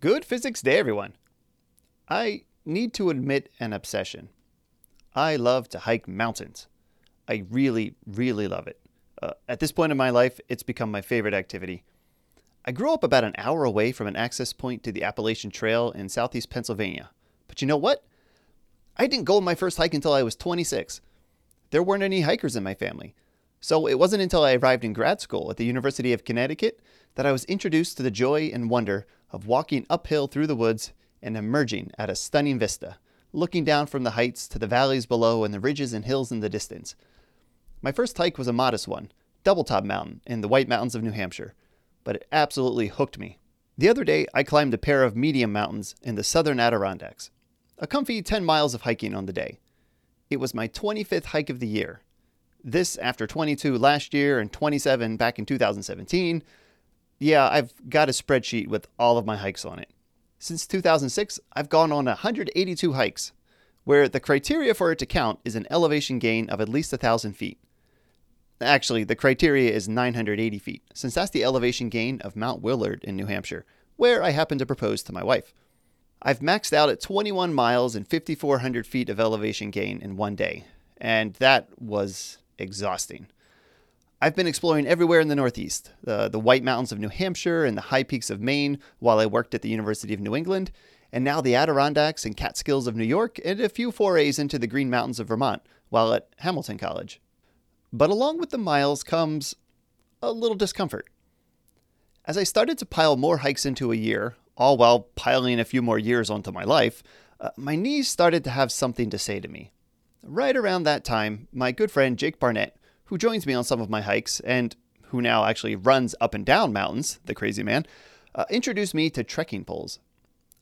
Good physics day, everyone. I need to admit an obsession. I love to hike mountains. I really, really love it. Uh, at this point in my life, it's become my favorite activity. I grew up about an hour away from an access point to the Appalachian Trail in southeast Pennsylvania. But you know what? I didn't go on my first hike until I was 26. There weren't any hikers in my family. So it wasn't until I arrived in grad school at the University of Connecticut that I was introduced to the joy and wonder of walking uphill through the woods and emerging at a stunning vista, looking down from the heights to the valleys below and the ridges and hills in the distance. My first hike was a modest one, Double Top Mountain in the White Mountains of New Hampshire, but it absolutely hooked me. The other day, I climbed a pair of medium mountains in the southern Adirondacks. A comfy 10 miles of hiking on the day. It was my 25th hike of the year. This after 22 last year and 27 back in 2017, yeah, I've got a spreadsheet with all of my hikes on it. Since 2006, I've gone on 182 hikes, where the criteria for it to count is an elevation gain of at least 1,000 feet. Actually, the criteria is 980 feet, since that's the elevation gain of Mount Willard in New Hampshire, where I happen to propose to my wife. I've maxed out at 21 miles and 5,400 feet of elevation gain in one day, and that was exhausting. I've been exploring everywhere in the Northeast the, the White Mountains of New Hampshire and the high peaks of Maine while I worked at the University of New England, and now the Adirondacks and Catskills of New York, and a few forays into the Green Mountains of Vermont while at Hamilton College. But along with the miles comes a little discomfort. As I started to pile more hikes into a year, all while piling a few more years onto my life, uh, my knees started to have something to say to me. Right around that time, my good friend Jake Barnett who joins me on some of my hikes and who now actually runs up and down mountains, the crazy man, uh, introduced me to trekking poles.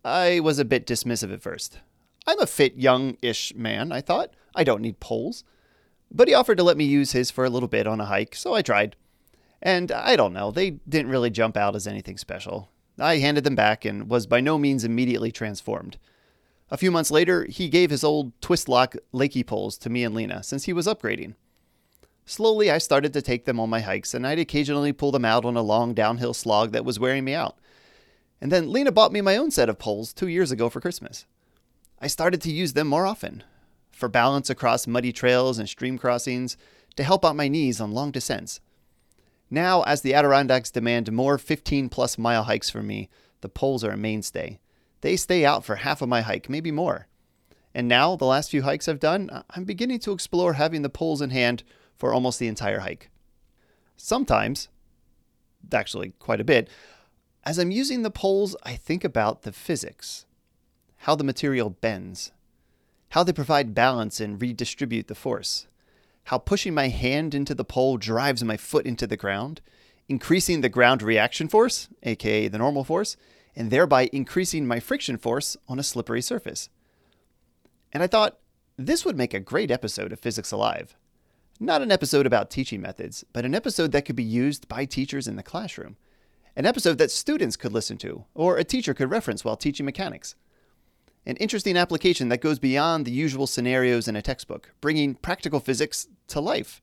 I was a bit dismissive at first. I'm a fit, young ish man, I thought. I don't need poles. But he offered to let me use his for a little bit on a hike, so I tried. And I don't know, they didn't really jump out as anything special. I handed them back and was by no means immediately transformed. A few months later, he gave his old twist lock Lakey poles to me and Lena since he was upgrading. Slowly, I started to take them on my hikes, and I'd occasionally pull them out on a long downhill slog that was wearing me out. And then Lena bought me my own set of poles two years ago for Christmas. I started to use them more often for balance across muddy trails and stream crossings, to help out my knees on long descents. Now, as the Adirondacks demand more 15 plus mile hikes from me, the poles are a mainstay. They stay out for half of my hike, maybe more. And now, the last few hikes I've done, I'm beginning to explore having the poles in hand for almost the entire hike. Sometimes, actually quite a bit, as I'm using the poles, I think about the physics, how the material bends, how they provide balance and redistribute the force, how pushing my hand into the pole drives my foot into the ground, increasing the ground reaction force, aka the normal force, and thereby increasing my friction force on a slippery surface. And I thought, this would make a great episode of Physics Alive. Not an episode about teaching methods, but an episode that could be used by teachers in the classroom. An episode that students could listen to, or a teacher could reference while teaching mechanics. An interesting application that goes beyond the usual scenarios in a textbook, bringing practical physics to life.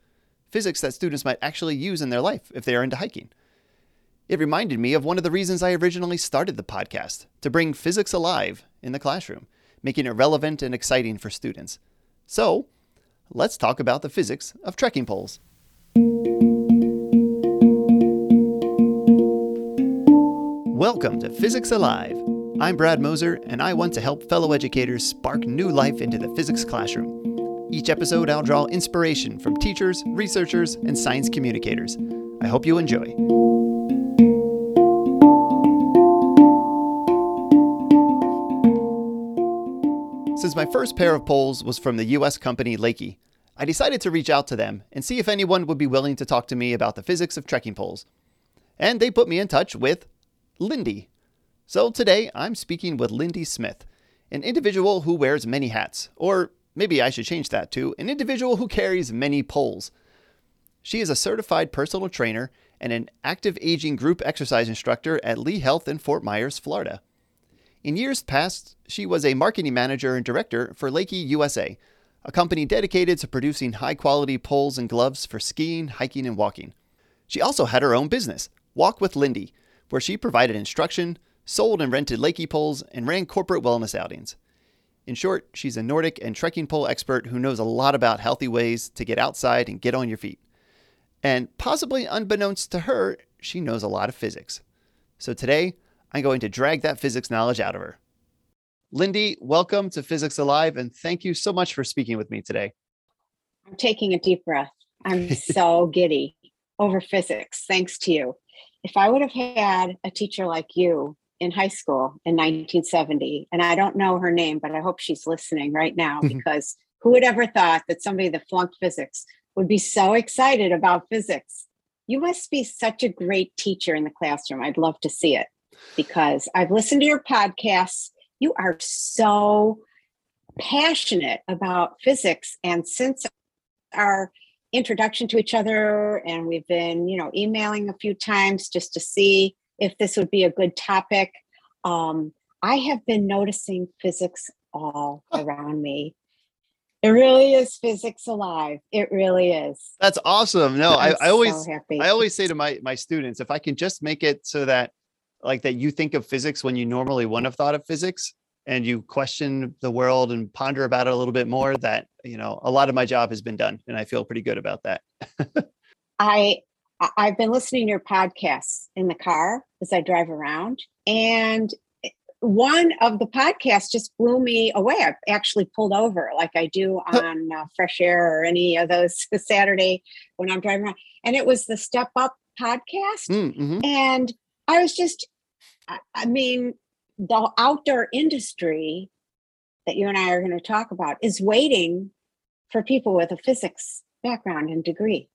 Physics that students might actually use in their life if they are into hiking. It reminded me of one of the reasons I originally started the podcast to bring physics alive in the classroom, making it relevant and exciting for students. So, let's talk about the physics of trekking poles. Welcome to Physics Alive. I'm Brad Moser, and I want to help fellow educators spark new life into the physics classroom. Each episode, I'll draw inspiration from teachers, researchers, and science communicators. I hope you enjoy. Since my first pair of poles was from the US company Lakey, I decided to reach out to them and see if anyone would be willing to talk to me about the physics of trekking poles. And they put me in touch with Lindy. So today I'm speaking with Lindy Smith, an individual who wears many hats, or maybe I should change that to an individual who carries many poles. She is a certified personal trainer and an active aging group exercise instructor at Lee Health in Fort Myers, Florida. In years past, she was a marketing manager and director for Lakey USA, a company dedicated to producing high quality poles and gloves for skiing, hiking, and walking. She also had her own business, Walk with Lindy, where she provided instruction, sold and rented Lakey poles, and ran corporate wellness outings. In short, she's a Nordic and trekking pole expert who knows a lot about healthy ways to get outside and get on your feet. And possibly unbeknownst to her, she knows a lot of physics. So today, I'm going to drag that physics knowledge out of her. Lindy, welcome to Physics Alive, and thank you so much for speaking with me today. I'm taking a deep breath. I'm so giddy over physics, thanks to you. If I would have had a teacher like you in high school in 1970, and I don't know her name, but I hope she's listening right now because who would ever thought that somebody that flunked physics would be so excited about physics? You must be such a great teacher in the classroom. I'd love to see it because I've listened to your podcasts. You are so passionate about physics. And since our introduction to each other, and we've been, you know, emailing a few times just to see if this would be a good topic. Um, I have been noticing physics all around me. It really is physics alive. It really is. That's awesome. No, I, I, always so I always say to my my students, if I can just make it so that like that you think of physics when you normally wouldn't have thought of physics and you question the world and ponder about it a little bit more, that you know, a lot of my job has been done and I feel pretty good about that. I I've been listening to your podcasts in the car as I drive around. And one of the podcasts just blew me away. I actually pulled over like I do on uh, Fresh Air or any of those Saturday when I'm driving around. And it was the Step Up podcast. Mm, mm-hmm. And I was just, I mean, the outdoor industry that you and I are going to talk about is waiting for people with a physics background and degree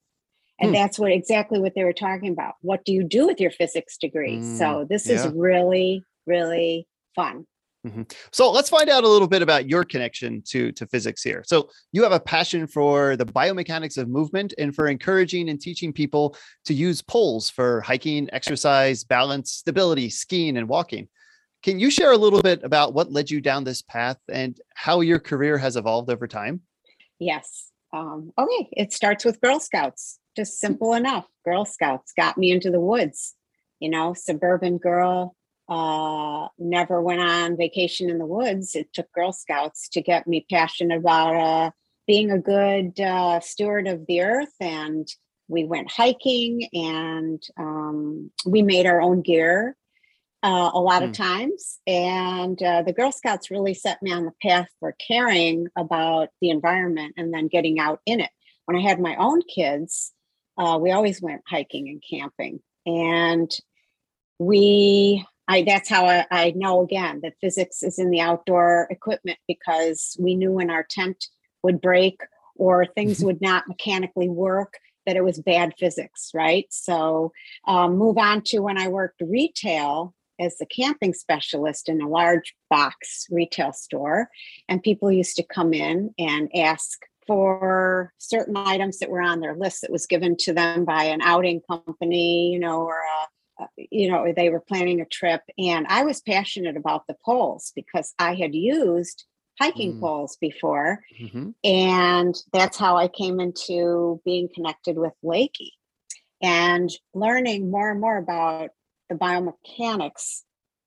and hmm. that's what exactly what they were talking about what do you do with your physics degree mm, so this yeah. is really really fun mm-hmm. so let's find out a little bit about your connection to to physics here. So you have a passion for the biomechanics of movement and for encouraging and teaching people to use poles for hiking exercise balance stability skiing and walking. Can you share a little bit about what led you down this path and how your career has evolved over time? Yes. Um, okay. It starts with girl scouts. Just simple enough. Girl Scouts got me into the woods, you know, suburban girl, uh, never went on vacation in the woods. It took Girl Scouts to get me passionate about uh, being a good uh, steward of the earth. And we went hiking and um, we made our own gear uh, a lot mm. of hmm. times. And uh, the Girl Scouts really set me on the path for caring about the environment and then getting out in it. When I had my own kids, uh, we always went hiking and camping. And we, I, that's how I, I know again that physics is in the outdoor equipment because we knew when our tent would break or things would not mechanically work that it was bad physics, right? So, um, move on to when I worked retail as the camping specialist in a large box retail store. And people used to come in and ask for certain items that were on their list that was given to them by an outing company, you know, or a, you know, they were planning a trip. And I was passionate about the poles because I had used hiking mm. poles before. Mm-hmm. And that's how I came into being connected with Leki and learning more and more about the biomechanics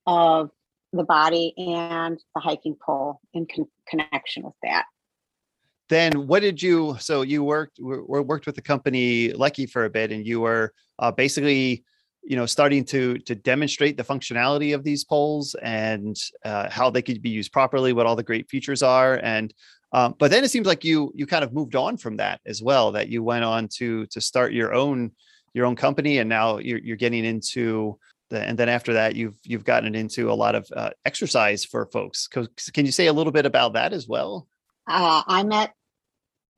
of the body and the hiking pole in con- connection with that then what did you so you worked worked with the company Leki for a bit and you were uh, basically you know starting to to demonstrate the functionality of these poles and uh, how they could be used properly what all the great features are and um, but then it seems like you you kind of moved on from that as well that you went on to to start your own your own company and now you're, you're getting into the, and then after that you've you've gotten into a lot of uh, exercise for folks can you say a little bit about that as well uh, I met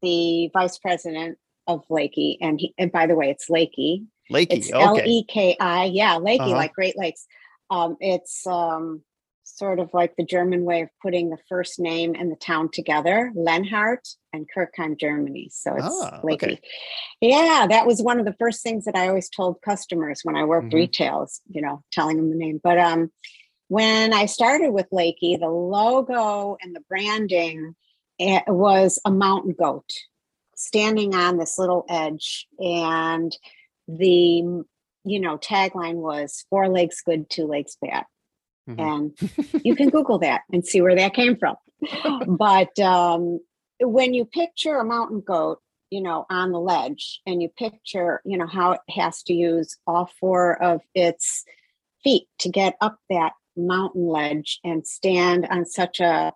the vice president of Lakey, and he, and by the way, it's Leki. Leki, it's L E K I, yeah, Lakey, uh-huh. like Great Lakes. Um, it's um, sort of like the German way of putting the first name and the town together, Lenhart and Kirchheim, Germany. So it's ah, Leki. Okay. Yeah, that was one of the first things that I always told customers when I worked mm-hmm. retails, you know, telling them the name. But um, when I started with Lakey, the logo and the branding it was a mountain goat standing on this little edge and the you know tagline was four legs good two legs bad Mm-hmm. And you can Google that and see where that came from. but um, when you picture a mountain goat, you know, on the ledge, and you picture, you know, how it has to use all four of its feet to get up that mountain ledge and stand on such a,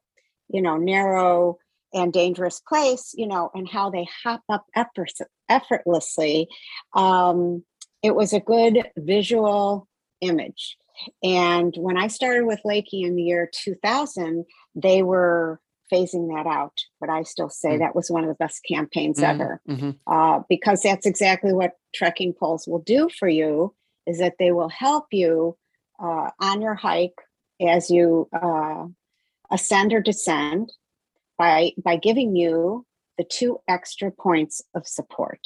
you know, narrow and dangerous place, you know, and how they hop up effort, effortlessly. Um, it was a good visual image. And when I started with Lakey in the year 2000, they were phasing that out. But I still say mm. that was one of the best campaigns mm. ever mm-hmm. uh, because that's exactly what trekking poles will do for you is that they will help you uh, on your hike as you uh, ascend or descend by by giving you the two extra points of support.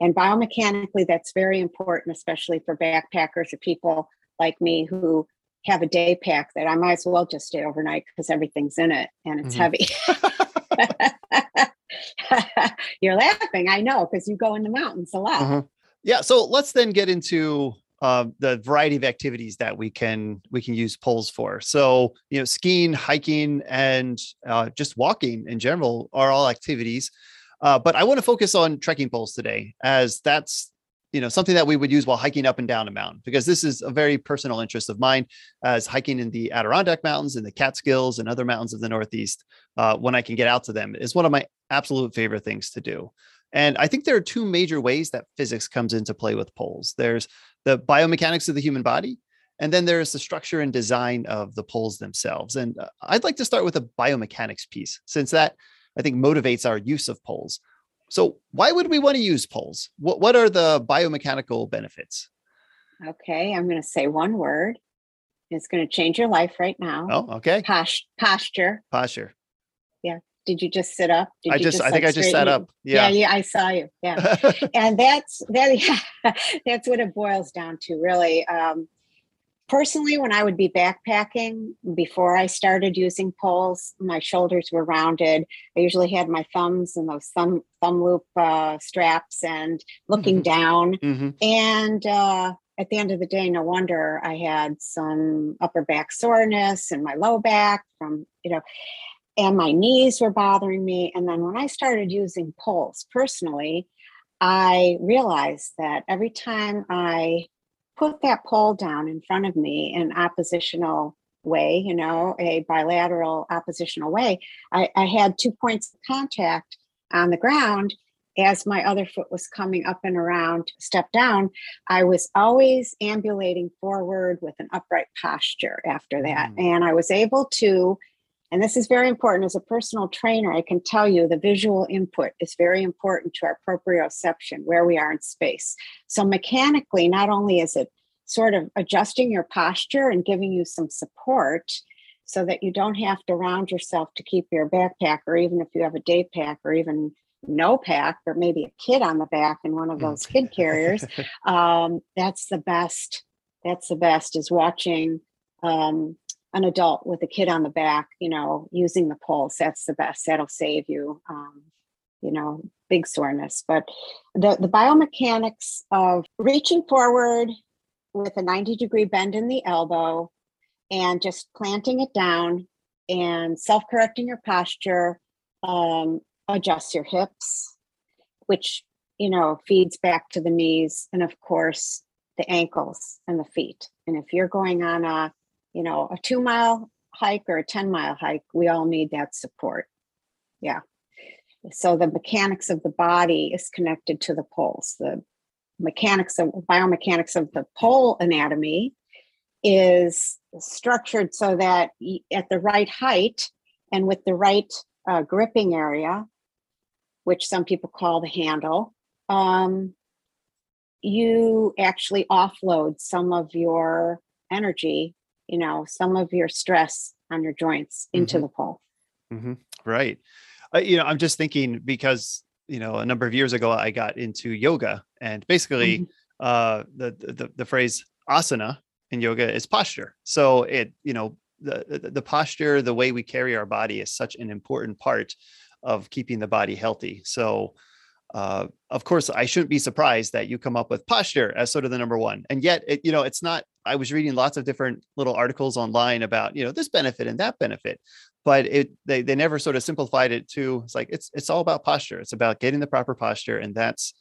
And biomechanically, that's very important, especially for backpackers or people like me who have a day pack that I might as well just stay overnight because everything's in it and it's mm-hmm. heavy. You're laughing, I know, because you go in the mountains a lot. Uh-huh. Yeah. So let's then get into uh, the variety of activities that we can we can use poles for. So you know, skiing, hiking, and uh, just walking in general are all activities. Uh, but I want to focus on trekking poles today, as that's you know something that we would use while hiking up and down a mountain because this is a very personal interest of mine as hiking in the adirondack mountains and the catskills and other mountains of the northeast uh, when i can get out to them is one of my absolute favorite things to do and i think there are two major ways that physics comes into play with poles there's the biomechanics of the human body and then there's the structure and design of the poles themselves and uh, i'd like to start with the biomechanics piece since that i think motivates our use of poles so why would we want to use poles? What what are the biomechanical benefits? Okay, I'm going to say one word. It's going to change your life right now. Oh, okay. Posh- posture. Posture. Yeah. Did you just sit up? Did I just, just I think I just sat up. Yeah. yeah, yeah, I saw you. Yeah, and that's that. Yeah, that's what it boils down to, really. Um, personally, when I would be backpacking before I started using poles, my shoulders were rounded. I usually had my thumbs and those thumb thumb loop uh, straps and looking mm-hmm. down. Mm-hmm. And uh, at the end of the day, no wonder I had some upper back soreness and my low back from you know. And my knees were bothering me. And then when I started using poles personally, I realized that every time I put that pole down in front of me in oppositional way, you know, a bilateral oppositional way, I, I had two points of contact on the ground as my other foot was coming up and around, step down, I was always ambulating forward with an upright posture after that. Mm. And I was able to and this is very important as a personal trainer. I can tell you the visual input is very important to our proprioception, where we are in space. So, mechanically, not only is it sort of adjusting your posture and giving you some support so that you don't have to round yourself to keep your backpack, or even if you have a day pack, or even no pack, or maybe a kid on the back in one of mm. those kid carriers. Um, that's the best. That's the best is watching um, an adult with a kid on the back, you know, using the pulse, that's the best. That'll save you, um, you know, big soreness. But the, the biomechanics of reaching forward with a 90 degree bend in the elbow and just planting it down and self correcting your posture, um, adjust your hips, which, you know, feeds back to the knees, and of course, the ankles and the feet. And if you're going on a you know, a two mile hike or a 10 mile hike, we all need that support. Yeah. So the mechanics of the body is connected to the poles. The mechanics of biomechanics of the pole anatomy is structured so that at the right height and with the right uh, gripping area, which some people call the handle, um, you actually offload some of your energy you know some of your stress on your joints into mm-hmm. the pole mm-hmm. right uh, you know i'm just thinking because you know a number of years ago i got into yoga and basically mm-hmm. uh the, the the phrase asana in yoga is posture so it you know the, the the posture the way we carry our body is such an important part of keeping the body healthy so uh, of course, I shouldn't be surprised that you come up with posture as sort of the number one. And yet, it, you know, it's not. I was reading lots of different little articles online about you know this benefit and that benefit, but it they they never sort of simplified it to it's like it's it's all about posture. It's about getting the proper posture, and that's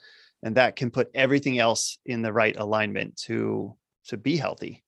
and that can put everything else in the right alignment to to be healthy.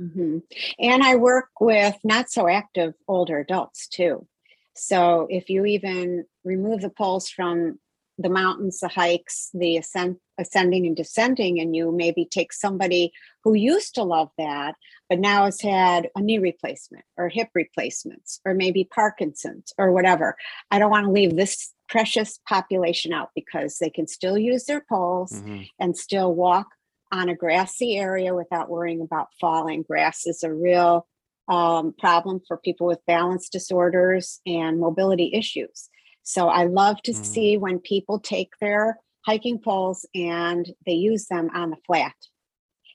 Mm-hmm. And I work with not so active older adults too. So if you even remove the poles from the mountains, the hikes, the ascent, ascending and descending, and you maybe take somebody who used to love that, but now has had a knee replacement or hip replacements or maybe Parkinson's or whatever. I don't want to leave this precious population out because they can still use their poles mm-hmm. and still walk on a grassy area without worrying about falling. Grass is a real um, problem for people with balance disorders and mobility issues. So I love to mm. see when people take their hiking poles and they use them on the flat.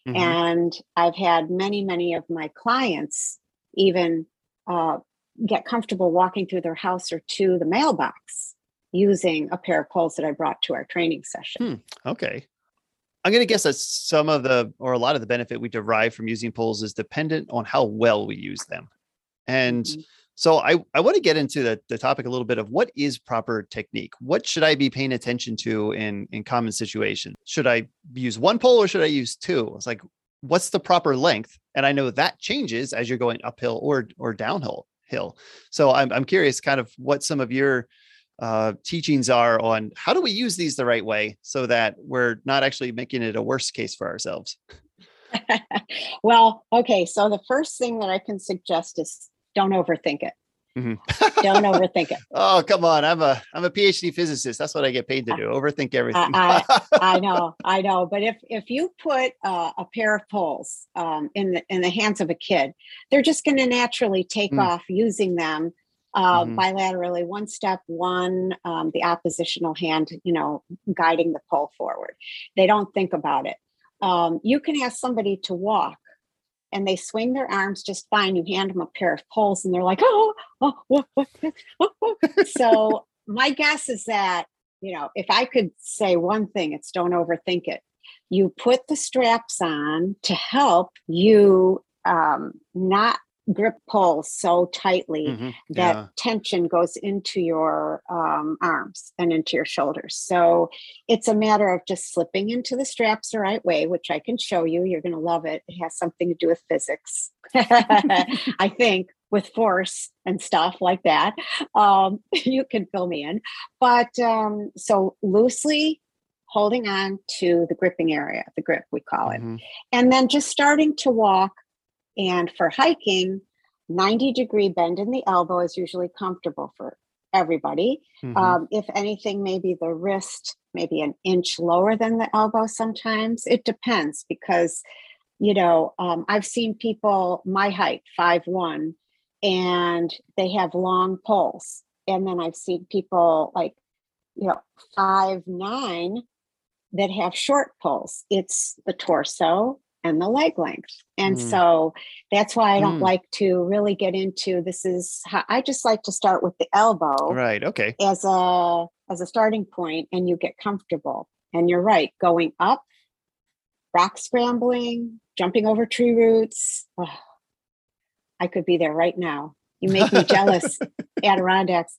Mm-hmm. And I've had many, many of my clients even uh, get comfortable walking through their house or to the mailbox using a pair of poles that I brought to our training session. Hmm. Okay. I'm going to guess that some of the, or a lot of the benefit we derive from using poles is dependent on how well we use them. And mm-hmm. So I, I want to get into the, the topic a little bit of what is proper technique? What should I be paying attention to in, in common situations? Should I use one pole or should I use two? It's like, what's the proper length? And I know that changes as you're going uphill or, or downhill hill. So I'm, I'm curious kind of what some of your uh, teachings are on how do we use these the right way so that we're not actually making it a worse case for ourselves. well, okay. So the first thing that I can suggest is don't overthink it. Mm-hmm. don't overthink it. Oh, come on. I'm a I'm a PhD physicist. That's what I get paid to do. Overthink everything. I, I, I know, I know. But if if you put uh, a pair of poles um, in the in the hands of a kid, they're just going to naturally take mm. off using them uh, mm-hmm. bilaterally, one step, one, um, the oppositional hand, you know, guiding the pole forward. They don't think about it. Um, you can ask somebody to walk and they swing their arms just fine. You hand them a pair of poles and they're like, oh, oh, what, what, what. so my guess is that, you know, if I could say one thing, it's don't overthink it. You put the straps on to help you um, not grip poles so tightly mm-hmm. that yeah. tension goes into your um, arms and into your shoulders. So it's a matter of just slipping into the straps the right way, which I can show you. You're going to love it. It has something to do with physics, I think, with force and stuff like that. Um, you can fill me in. But um, so loosely holding on to the gripping area, the grip, we call it. Mm-hmm. And then just starting to walk and for hiking, 90 degree bend in the elbow is usually comfortable for everybody. Mm-hmm. Um, if anything, maybe the wrist, maybe an inch lower than the elbow sometimes. It depends because, you know, um, I've seen people my height, five one, and they have long poles. And then I've seen people like, you know, five nine that have short poles. It's the torso and the leg length. And mm. so that's why I don't mm. like to really get into this is how I just like to start with the elbow. Right. Okay. As a as a starting point and you get comfortable. And you're right, going up, rock scrambling, jumping over tree roots. Oh, I could be there right now. You make me jealous, Adirondacks.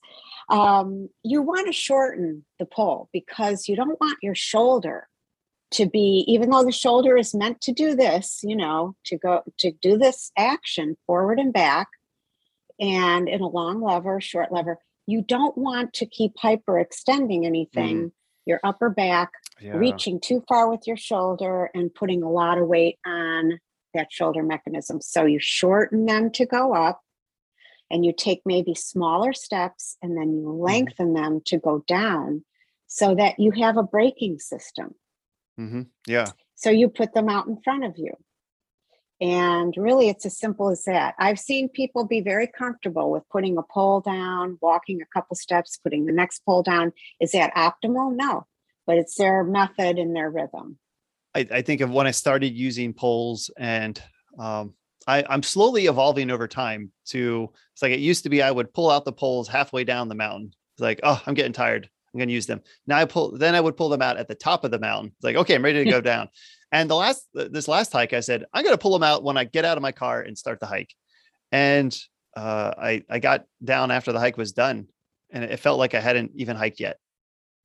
Um, you want to shorten the pole because you don't want your shoulder to be even though the shoulder is meant to do this you know to go to do this action forward and back and in a long lever short lever you don't want to keep hyperextending anything mm. your upper back yeah. reaching too far with your shoulder and putting a lot of weight on that shoulder mechanism so you shorten them to go up and you take maybe smaller steps and then you mm-hmm. lengthen mm. them to go down so that you have a braking system Mm-hmm. Yeah. So you put them out in front of you. And really, it's as simple as that. I've seen people be very comfortable with putting a pole down, walking a couple steps, putting the next pole down. Is that optimal? No, but it's their method and their rhythm. I, I think of when I started using poles, and um, I, I'm slowly evolving over time to it's like it used to be I would pull out the poles halfway down the mountain. It's like, oh, I'm getting tired. I'm going to use them. Now I pull, then I would pull them out at the top of the mountain. It's like, okay, I'm ready to go down. And the last, this last hike, I said, I'm going to pull them out when I get out of my car and start the hike. And uh, I, I got down after the hike was done and it felt like I hadn't even hiked yet.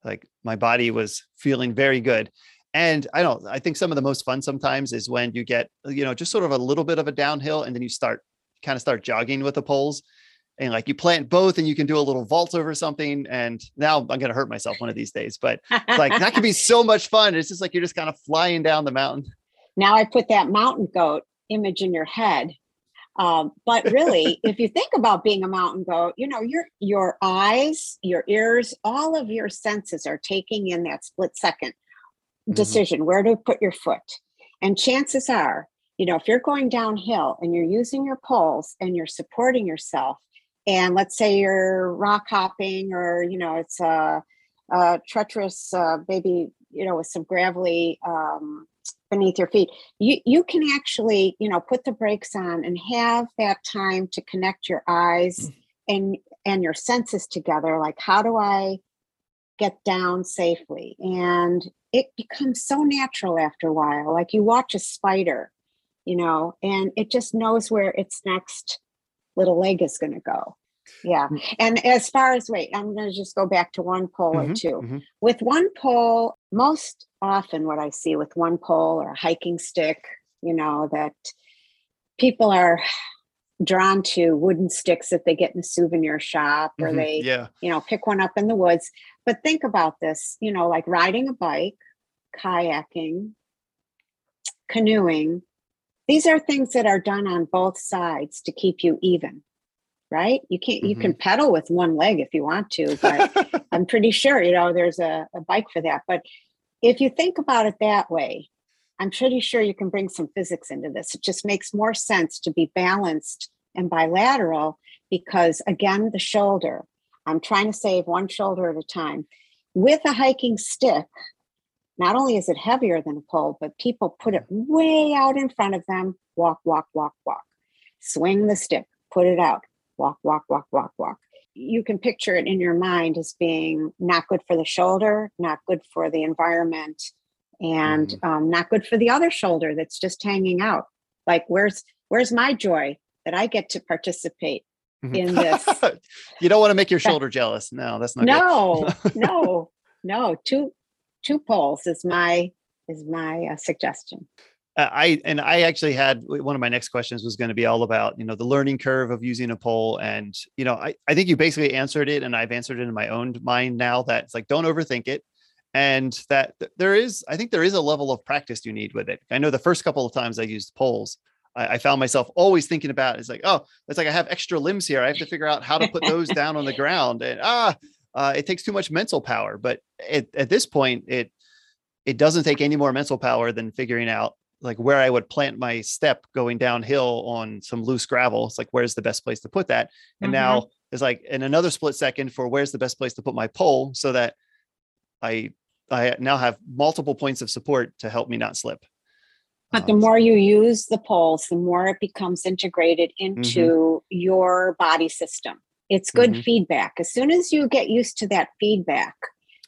Like my body was feeling very good. And I don't, I think some of the most fun sometimes is when you get, you know, just sort of a little bit of a downhill and then you start kind of start jogging with the poles and like you plant both and you can do a little vault over something. And now I'm going to hurt myself one of these days, but like that could be so much fun. It's just like you're just kind of flying down the mountain. Now I put that mountain goat image in your head. Um, but really, if you think about being a mountain goat, you know, your your eyes, your ears, all of your senses are taking in that split 2nd mm-hmm. decision where to put your foot. And chances are, you know, if you're going downhill and you're using your poles and you're supporting yourself, and let's say you're rock hopping or you know it's a, a treacherous uh, maybe you know with some gravelly um, beneath your feet you you can actually you know put the brakes on and have that time to connect your eyes mm. and and your senses together like how do i get down safely and it becomes so natural after a while like you watch a spider you know and it just knows where its next little leg is going to go yeah mm. and as far as wait i'm going to just go back to one pole mm-hmm, or 2 mm-hmm. with one pole most often what i see with one pole or a hiking stick you know that people are drawn to wooden sticks that they get in a souvenir shop or mm-hmm, they yeah. you know pick one up in the woods but think about this you know like riding a bike kayaking canoeing these are things that are done on both sides to keep you even right? You can't mm-hmm. you can pedal with one leg if you want to but i'm pretty sure you know there's a, a bike for that. But if you think about it that way i'm pretty sure you can bring some physics into this. It just makes more sense to be balanced and bilateral because again the shoulder i'm trying to save one shoulder at a time. With a hiking stick not only is it heavier than a pole but people put it way out in front of them walk walk walk walk swing the stick put it out walk, walk, walk, walk, walk. You can picture it in your mind as being not good for the shoulder, not good for the environment, and mm-hmm. um, not good for the other shoulder that's just hanging out. Like, where's where's my joy that I get to participate mm-hmm. in this? you don't want to make your shoulder jealous. No, that's not. No, no, no. Two two poles is my is my uh, suggestion. Uh, I and I actually had one of my next questions was going to be all about you know the learning curve of using a pole and you know I, I think you basically answered it and I've answered it in my own mind now that it's like don't overthink it and that there is I think there is a level of practice you need with it. I know the first couple of times I used poles I, I found myself always thinking about it. it's like oh it's like I have extra limbs here I have to figure out how to put those down on the ground and ah uh, it takes too much mental power but at, at this point it it doesn't take any more mental power than figuring out like where I would plant my step going downhill on some loose gravel. It's like, where's the best place to put that? And mm-hmm. now it's like in another split second for where's the best place to put my pole so that I I now have multiple points of support to help me not slip. But um, the more you use the poles, the more it becomes integrated into mm-hmm. your body system. It's good mm-hmm. feedback. As soon as you get used to that feedback,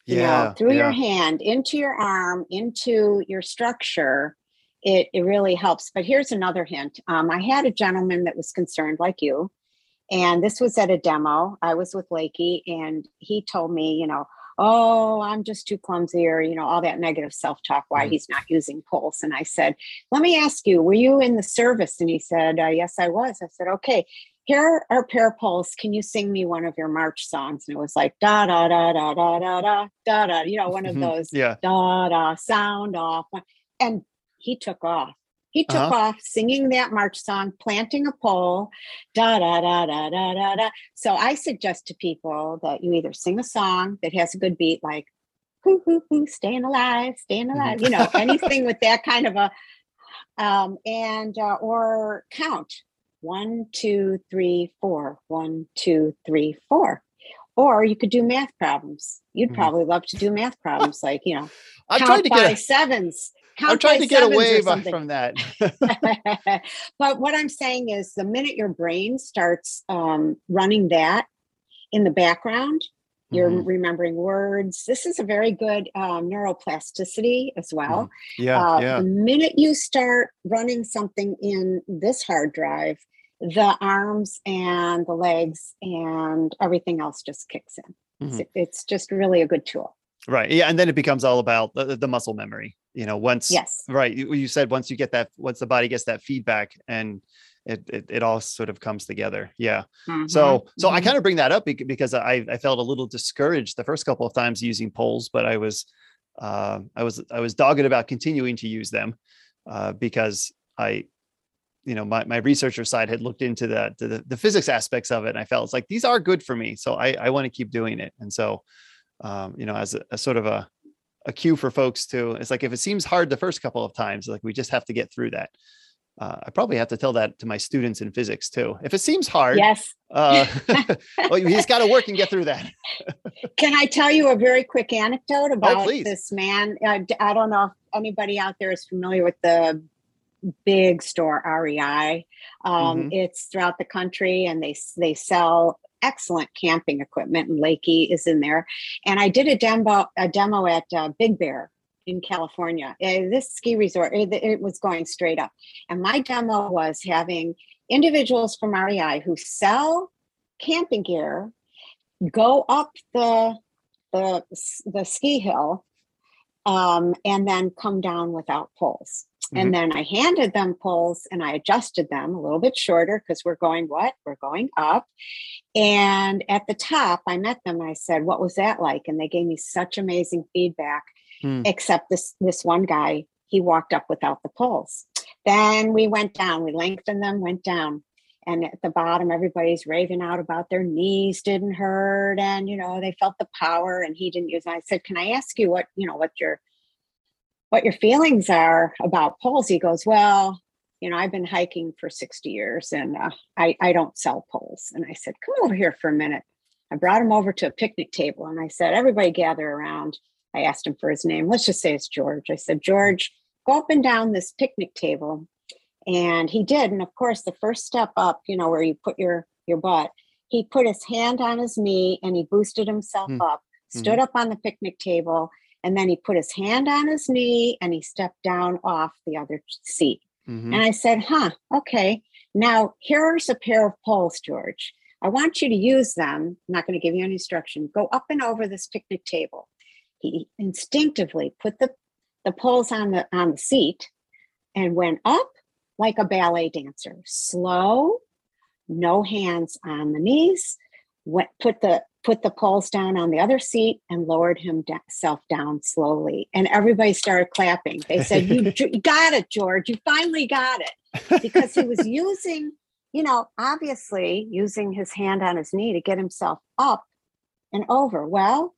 you yeah, know, through yeah. your hand, into your arm, into your structure, it, it really helps. But here's another hint. Um, I had a gentleman that was concerned like you, and this was at a demo. I was with Lakey, and he told me, you know, oh, I'm just too clumsy, or, you know, all that negative self talk, why mm-hmm. he's not using Pulse. And I said, let me ask you, were you in the service? And he said, uh, yes, I was. I said, okay, here are pair Pulse. Can you sing me one of your March songs? And it was like, da, da, da, da, da, da, da, da, da, you know, one of those, yeah. da, da, sound off. And he took off. He took uh-huh. off singing that march song, planting a pole, da da da da da da da. So I suggest to people that you either sing a song that has a good beat, like "hoo hoo hoo," staying alive, staying mm-hmm. alive. You know, anything with that kind of a, um, and uh, or count one, two, three, four, one, two, three, four. Or you could do math problems. You'd mm-hmm. probably love to do math problems, like you know, I tried to get a, sevens I'm trying to get away from that. but what I'm saying is, the minute your brain starts um, running that in the background, You're Mhm. remembering words. This is a very good um, neuroplasticity as well. Yeah, Uh, yeah. The minute you start running something in this hard drive, the arms and the legs and everything else just kicks in. Mhm. It's, it's just really a good tool. Right. Yeah. And then it becomes all about the, the muscle memory. You know, once Yes. right. You, you said once you get that, once the body gets that feedback and it, it, it all sort of comes together. Yeah. So, so I mhm. kind of bring that up because I, I felt a little discouraged the first couple of times using poles, but I was, uh, I was, I was dogged about continuing to use them uh, because I, you know, my, my researcher side had looked into the, the, the physics aspects of it. And I felt it's like, these are good for me. So I, I want to keep doing it. And so, um, you know, as a, a sort of a, a cue for folks to, it's like, if it seems hard the first couple of times, like we just have to get through that. Uh, I probably have to tell that to my students in physics too. If it seems hard, Yes. uh, well, he's got to work and get through that. Can I tell you a very quick anecdote about Oh, this man? I, I don't know if anybody out there is familiar with the big store REI. Um, Mhm. It's throughout the country, and they they sell excellent camping equipment. And Lakey is in there. And I did a demo a demo at uh, Big Bear in California. Uh, this ski resort it, was going straight up, and my demo was having individuals from REI who sell camping gear go up the the the ski hill um, and then come down without poles. And then I handed them poles and I adjusted them a little bit shorter because we're going what? We're going up. And at the top, I met them and I said, What was that like? And they gave me such amazing feedback, Hmm. except this this one guy, he walked up without the poles. Then we went down, we lengthened them, went down. And at the bottom, everybody's raving out about their knees didn't hurt and you know they felt the power and he didn't use it. I said, Can I ask you what you know what your what your feelings are about poles? He goes, Well, you know, I've been hiking for 60 years and uh, I, I don't sell poles. And I said, Come over here for a minute. I brought him over to a picnic table and I said, Everybody gather around. I asked him for his name. Let's just say it's George. I said, George, go up and down this picnic table. And he did. And of course, the first step up, you know, where you put your your butt, he put his hand on his knee and he boosted himself Hmm. up, stood up on the picnic table, and then he put his hand on his knee and he stepped down off the other seat. Mhm. And I said, huh, okay. Now here's a pair of poles, George. I want you to use them. I'm not going to give you any instruction. Go up and over this picnic table. He instinctively put the, the poles on the on the seat and went up like a ballet dancer. Slow, no hands on the knees. Went, put the put the poles down on the other seat and lowered himself down slowly. And everybody started clapping. They said, "You, you got it, George. You finally got it." Because he was using, you know, obviously using his hand on his knee to get himself up and over. Well,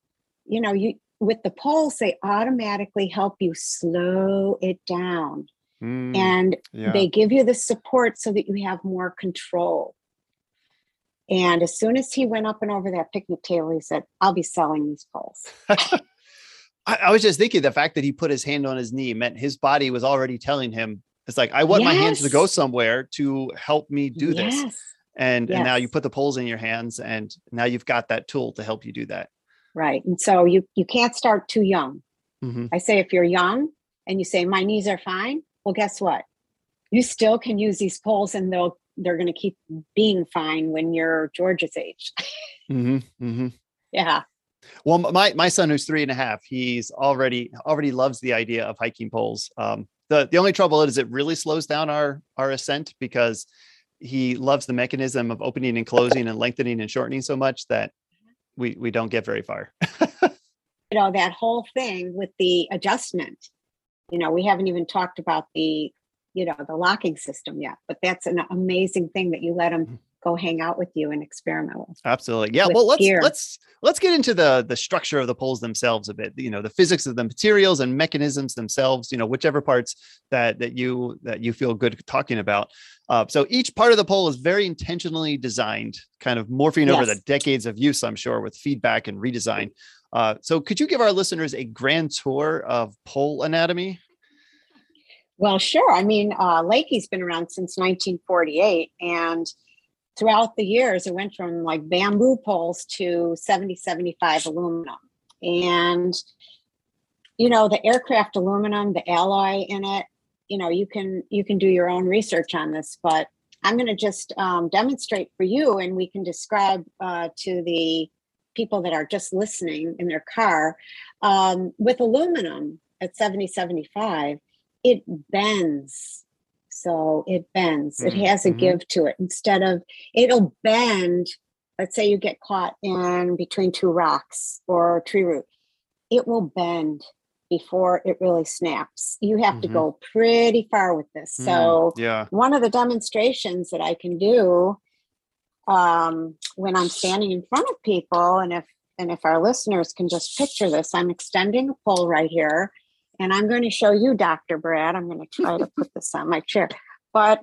you know, you with the poles, they automatically help you slow it down. Mm, And yeah. they give you the support so that you have more control. And as soon as he went up and over that picnic table, he said, I'll be selling these poles. I, I was just thinking the fact that he put his hand on his knee meant his body was already telling him, it's like, I want my hands to go somewhere to help me do this. Yes. And, and now you put the poles in your hands and now you've got that tool to help you do that. Right. And so you you can't start too young. Mhm. I say if you're young and you say my knees are fine, well, guess what? You still can use these poles and they'll they're gonna keep being fine when you're George's age. Mhm. Mhm. yeah. Well, my my son who's three and a half, he's already already loves the idea of hiking poles. Um, the the only trouble is it really slows down our our ascent because he loves the mechanism of opening and closing and lengthening and shortening so much that we we don't get very far. you know that whole thing with the adjustment you know we haven't even talked about the you know the locking system yet but that's an amazing thing that you let them mm-hmm. Go hang out with you and experiment with Absolutely. Yeah. with Well, let's gear. let's let's get into the the structure of the poles themselves a bit. You know, the physics of the materials and mechanisms themselves. You know, whichever parts that that you that you feel good talking about. Uh, so each part of the pole is very intentionally designed, kind of morphing over the decades of use. I'm sure with feedback and redesign. Uh, so could you give our listeners a grand tour of pole anatomy? well sure i mean uh, lakey's been around since 1948 and throughout the years, it went from like bamboo poles to 70, 75 aluminum. And, you know, the aircraft aluminum, the alloy in it, you know, you can you can do your own research on this, but I'm going to just um, demonstrate for you, and we can describe uh, to the people that are just listening in their car um, with aluminum at 70, 75, it bends. So it bends. Mm, It has a mhm. give to it. Instead of it'll bend. Let's say you get caught in between two rocks or a tree root, it will bend before it really snaps. You have to Mhm. go pretty far with this. Mm, So yeah. one of the demonstrations that I can do um, when I'm standing in front of people, and if and if our listeners can just picture this, I'm extending a pole right here, and I'm going to show you, Dr. Brad. I'm going to try to put this on my chair, but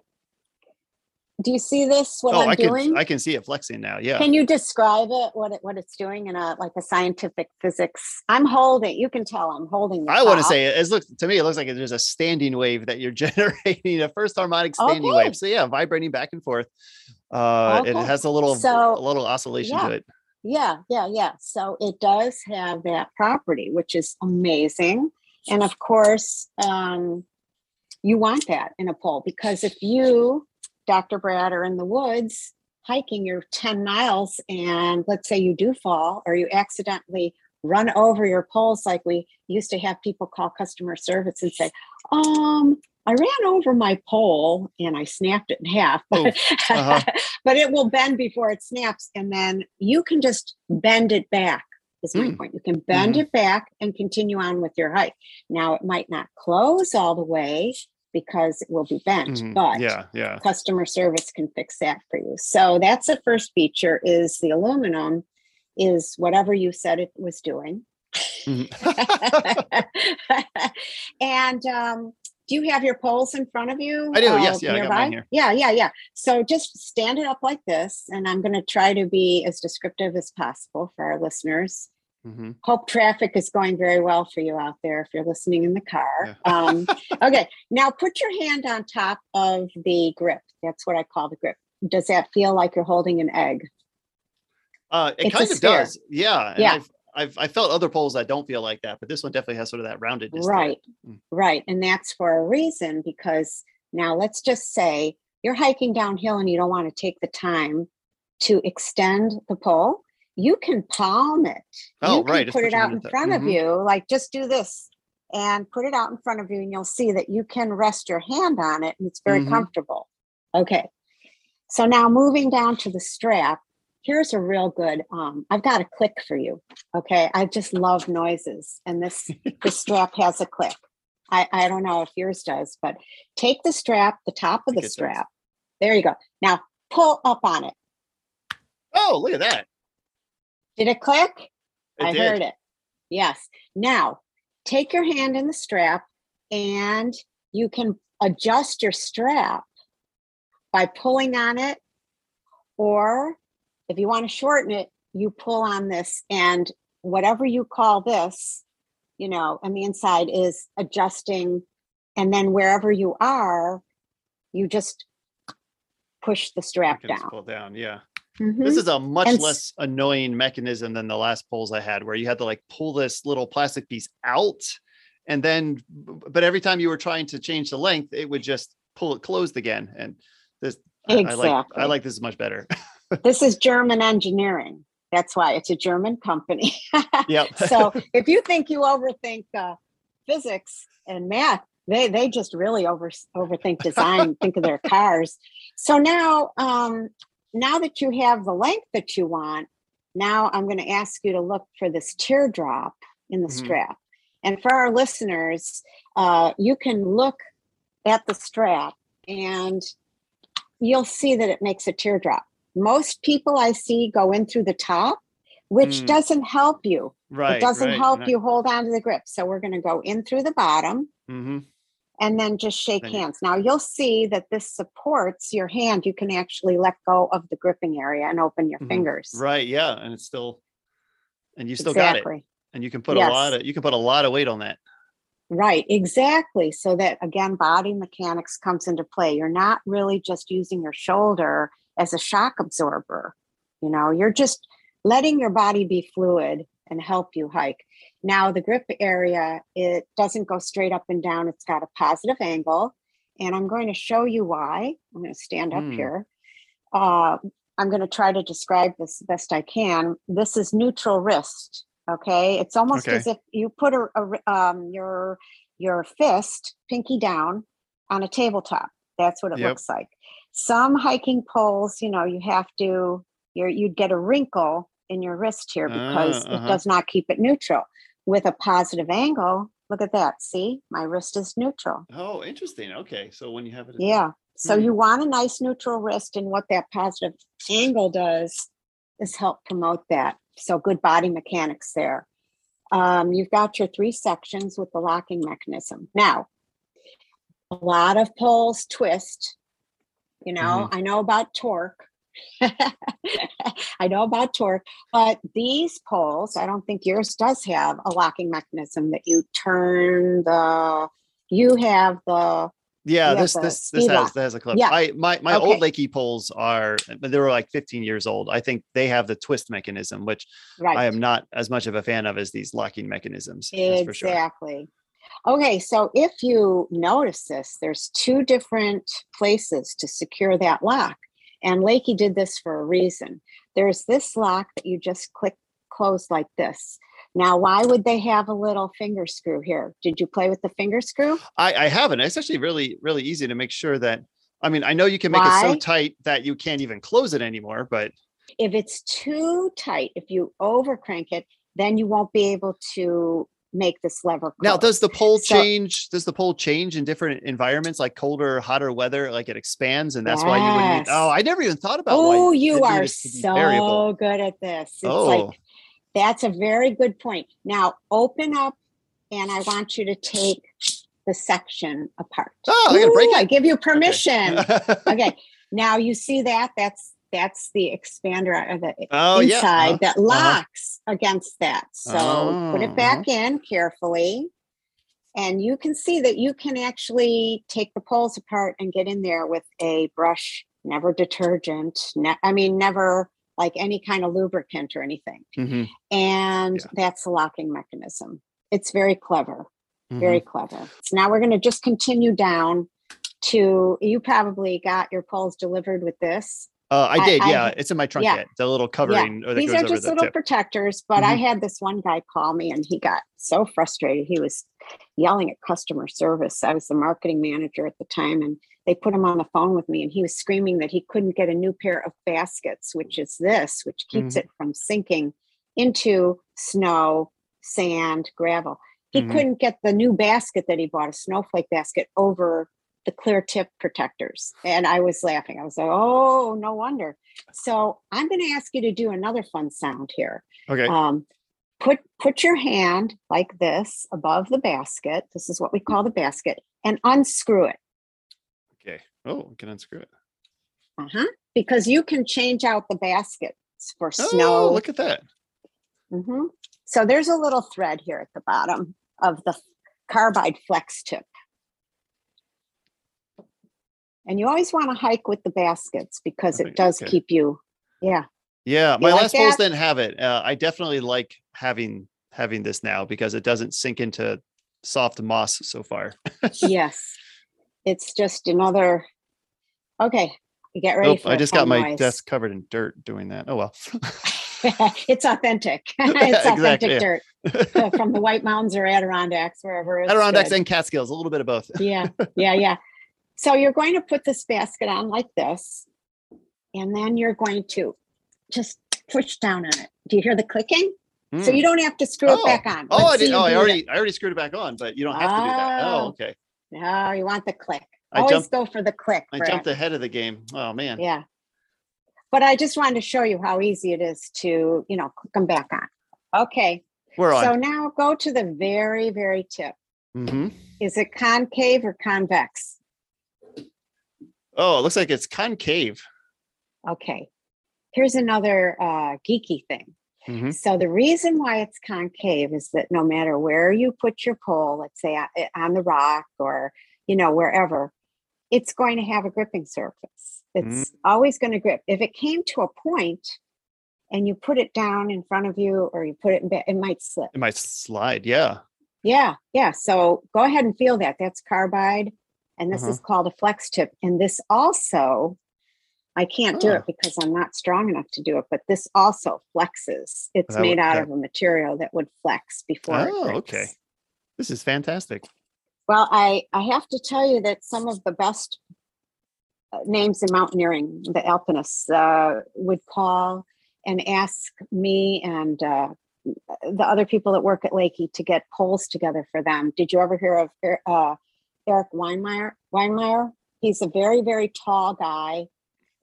do you see this? What oh, I'm I doing? can I can see it flexing now. Yeah. Can you describe it? What it, what it's doing in a like a scientific physics? I'm holding. You can tell I'm holding. I want to say it, it looks to me. It looks like there's a standing wave that you're generating, a first harmonic standing Okay. wave. So yeah, vibrating back and forth. Uh, It has a little So, a little oscillation yeah. to it. Yeah, yeah, yeah. So it does have that property, which is amazing. And of course, um, you want that in a pole because if you, Dr. Brad, are in the woods hiking your 10 miles and let's say you do fall or you accidentally run over your poles, like we used to have people call customer service and say, um, I ran over my pole and I snapped it in half, but, uh-huh. but it will bend before it snaps. And then you can just bend it back, is my Mm. point. You can bend Mhm. it back and continue on with your hike. Now, it might not close all the way because it will be bent, Mhm. but Yeah, yeah. customer service can fix that for you. So that's the first feature is the aluminum is whatever you said it was doing. Mhm. and um, do you have your poles in front of you? I do, yes, yeah, I got nearby? mine here. Yeah, yeah, yeah. So just stand it up like this, and I'm going to try to be as descriptive as possible for our listeners. Mhm. Hope traffic is going very well for you out there if you're listening in the car. Yeah. Um, okay, now put your hand on top of the grip. That's what I call the grip. Does that feel like you're holding an egg? Uh, it It's kind of sphere. does. Yeah. Yeah. I've, I've I felt other poles that don't feel like that, but this one definitely has sort of that roundedness. Right, Mm. right. And that's for a reason because now let's just say you're hiking downhill and you don't want to take the time to extend the pole. You can palm it. Oh, you right, Put it out in front of Mhm. you. Like just do this and put it out in front of you, and you'll see that you can rest your hand on it and it's very Mhm. comfortable. Okay. So now moving down to the strap, here's a real good um I've got a click for you. Okay. I just love noises and this this strap has a click. I, I don't know if yours does, but take the strap, the top of the it does. strap. There you go. Now pull up on it. Oh, look at that. Did it click? It I did. heard it. Yes. Now take your hand in the strap and you can adjust your strap by pulling on it. Or if you want to shorten it, you pull on this and whatever you call this, you know, and the inside is adjusting. And then wherever you are, you just push the strap can down. pull down. Yeah. Mhm. This is a much And less annoying mechanism than the last poles I had, where you had to like pull this little plastic piece out, and then, but every time you were trying to change the length, it would just pull it closed again. And this, I- I, like, I like this much better. this is German engineering. That's why it's a German company. yep. so if you think you overthink uh, physics and math, they they just really over overthink design. think of their cars. So now, um, now that you have the length that you want, now I'm going to ask you to look for this teardrop in the Mhm. strap. And for our listeners, uh, you can look at the strap and you'll see that it makes a teardrop. Most people I see go in through the top, which Mm. doesn't help you. right. it doesn't right, help you hold on to the grip. So we're going to go in through the bottom Mhm. and then just shake Then hands. Now you'll see that this supports your hand. You can actually let go of the gripping area and open your Mhm. fingers. Right. Yeah. And it's still, and you still got it. And you can put a lot of, you can put a lot of weight on that. Right, exactly. So that again, body mechanics comes into play. You're not really just using your shoulder as a shock absorber. You know, you're just letting your body be fluid and help you hike. Now, the grip area, it doesn't go straight up and down, it's got a positive angle. And I'm going to show you why. I'm going to stand up Hmm. here. Uh, I'm going to try to describe this best I can. This is neutral wrist. Okay, it's almost Okay. as if you put a, a um, your your fist, pinky down, on a tabletop. That's what it Yep. looks like. Some hiking poles, you know, you have to. You're, you'd get a wrinkle in your wrist here because Ah, uh-huh. it does not keep it neutral. With a positive angle, look at that. See, my wrist is neutral. Oh, interesting. Okay. So when you have it, Yeah. So Hmm. you want a nice neutral wrist, and what that positive angle does is help promote that. So good body mechanics there. Um, you've got your three sections with the locking mechanism. Now, a lot of poles twist. You know, mm-hmm. I know about torque. I know about torque, but these poles, I don't think yours does have a locking mechanism that you turn the. You have the Yeah, this this this has that has a clip. Yeah. I my my Okay. old Leki poles are, but they were like 15 years old. I think they have the twist mechanism, which right. I am not as much of a fan of as these locking mechanisms. For sure. Okay, so if you notice this, there's two different places to secure that lock. And Leki did this for a reason. There's this lock that you just click close like this. Now, why would they have a little finger screw here? Did you play with the finger screw? I I haven't. It's actually really really easy to make sure that. I mean, I know you can make it so tight that you can't even close it anymore, but If it's too tight, if you over crank it, then you won't be able to make this lever now does the pole So- change? Does the pole change in different environments, like colder, hotter weather? Like it expands, and that's why you would need. Oh, I never even thought about. Oh, you are needed to be so variable. good at this. It's Oh, like That's a very good point. Now open up and I want you to take the section apart. Oh, I'm gonna break Ooh, I it. give you permission. Okay. okay. Now you see that? That's that's the expander or the oh yeah. inside uh-huh, that locks against that. So put Oh, it back in carefully. And you can see that you can actually take the poles apart and get in there with a brush, never detergent. Ne- I mean, never like any kind of lubricant or anything. mhm, And Yeah. that's the locking mechanism. It's very clever, mhm. very clever. So now we're going to just continue down to you probably got your poles delivered with this. Uh, I I- did. I yeah, ha- it's in my trunk yeah. yet. The little covering or that These are just little tip. protectors, but I Mhm. had this one guy call me and he got so frustrated. He was yelling at customer service. I was the marketing manager at the time and they put him on the phone with me and he was screaming that he couldn't get a new pair of baskets, which is this, which keeps Mhm. it from sinking into snow, sand, gravel. He Mhm. couldn't get the new basket that he bought, a snowflake basket, over the clear tip protectors. And I was laughing. I was like, oh, no wonder. So I'm going to ask you to do another fun sound here. Okay. Um, put put your hand like this above the basket. This is what we call the basket, and unscrew it. Okay. Oh, we can unscrew it. Uh-huh. Because you can change out the baskets for Oh, snow. look at that. Mhm. So there's a little thread here at the bottom of the carbide flex tip. And you always want to hike with the baskets because it does okay. keep you, yeah. Yeah, my like last poles that? didn't have it. Uh, I definitely like having having this now because it doesn't sink into soft moss so far. yes. It's just another. Okay, you get ready Nope, for I just got my noise. desk covered in dirt doing that. Oh well. it's authentic. it's authentic dirt uh, from the White Mountains or Adirondacks, wherever Adirondacks good. and Catskills, a little bit of both. yeah, yeah, yeah. So you're going to put this basket on like this, and then you're going to just push down on it. Do you hear the clicking? So Mm. you don't have to screw it back on. Oh, Let's I did. Oh, I already I already screwed it back on, but you don't have to do that. Oh, Oh. okay. No, you want the click. I Always jumped go for the click. I jumped ahead of the game. Oh man. Yeah. But I just wanted to show you how easy it is to, you know, click them back on. Okay. We're on. So now go to the very, very tip. hmm Is it concave or convex? Oh, it looks like it's concave. Okay. Here's another uh, geeky thing. Mhm. So the reason why it's concave is that no matter where you put your pole, let's say on the rock or you know wherever, it's going to have a gripping surface. It's always going to grip. If it came to a point and you put it down in front of you or you put it in bed, it might slip. It might slide. Yeah. Yeah, yeah. So go ahead and feel that. That's carbide. And this Uh-huh. is called a flex tip. And this also, I can't do Oh. it because I'm not strong enough to do it, but this also flexes. It's That made would- out that- of a material that would flex before Oh, okay. This is fantastic. Well, I, I have to tell you that some of the best uh, names in mountaineering, the alpinists, uh, would call and ask me and uh, the other people that work at Leki to get poles together for them. Did you ever hear of uh, Erik Weihenmayer? Weihenmayer? He's a very, very tall guy.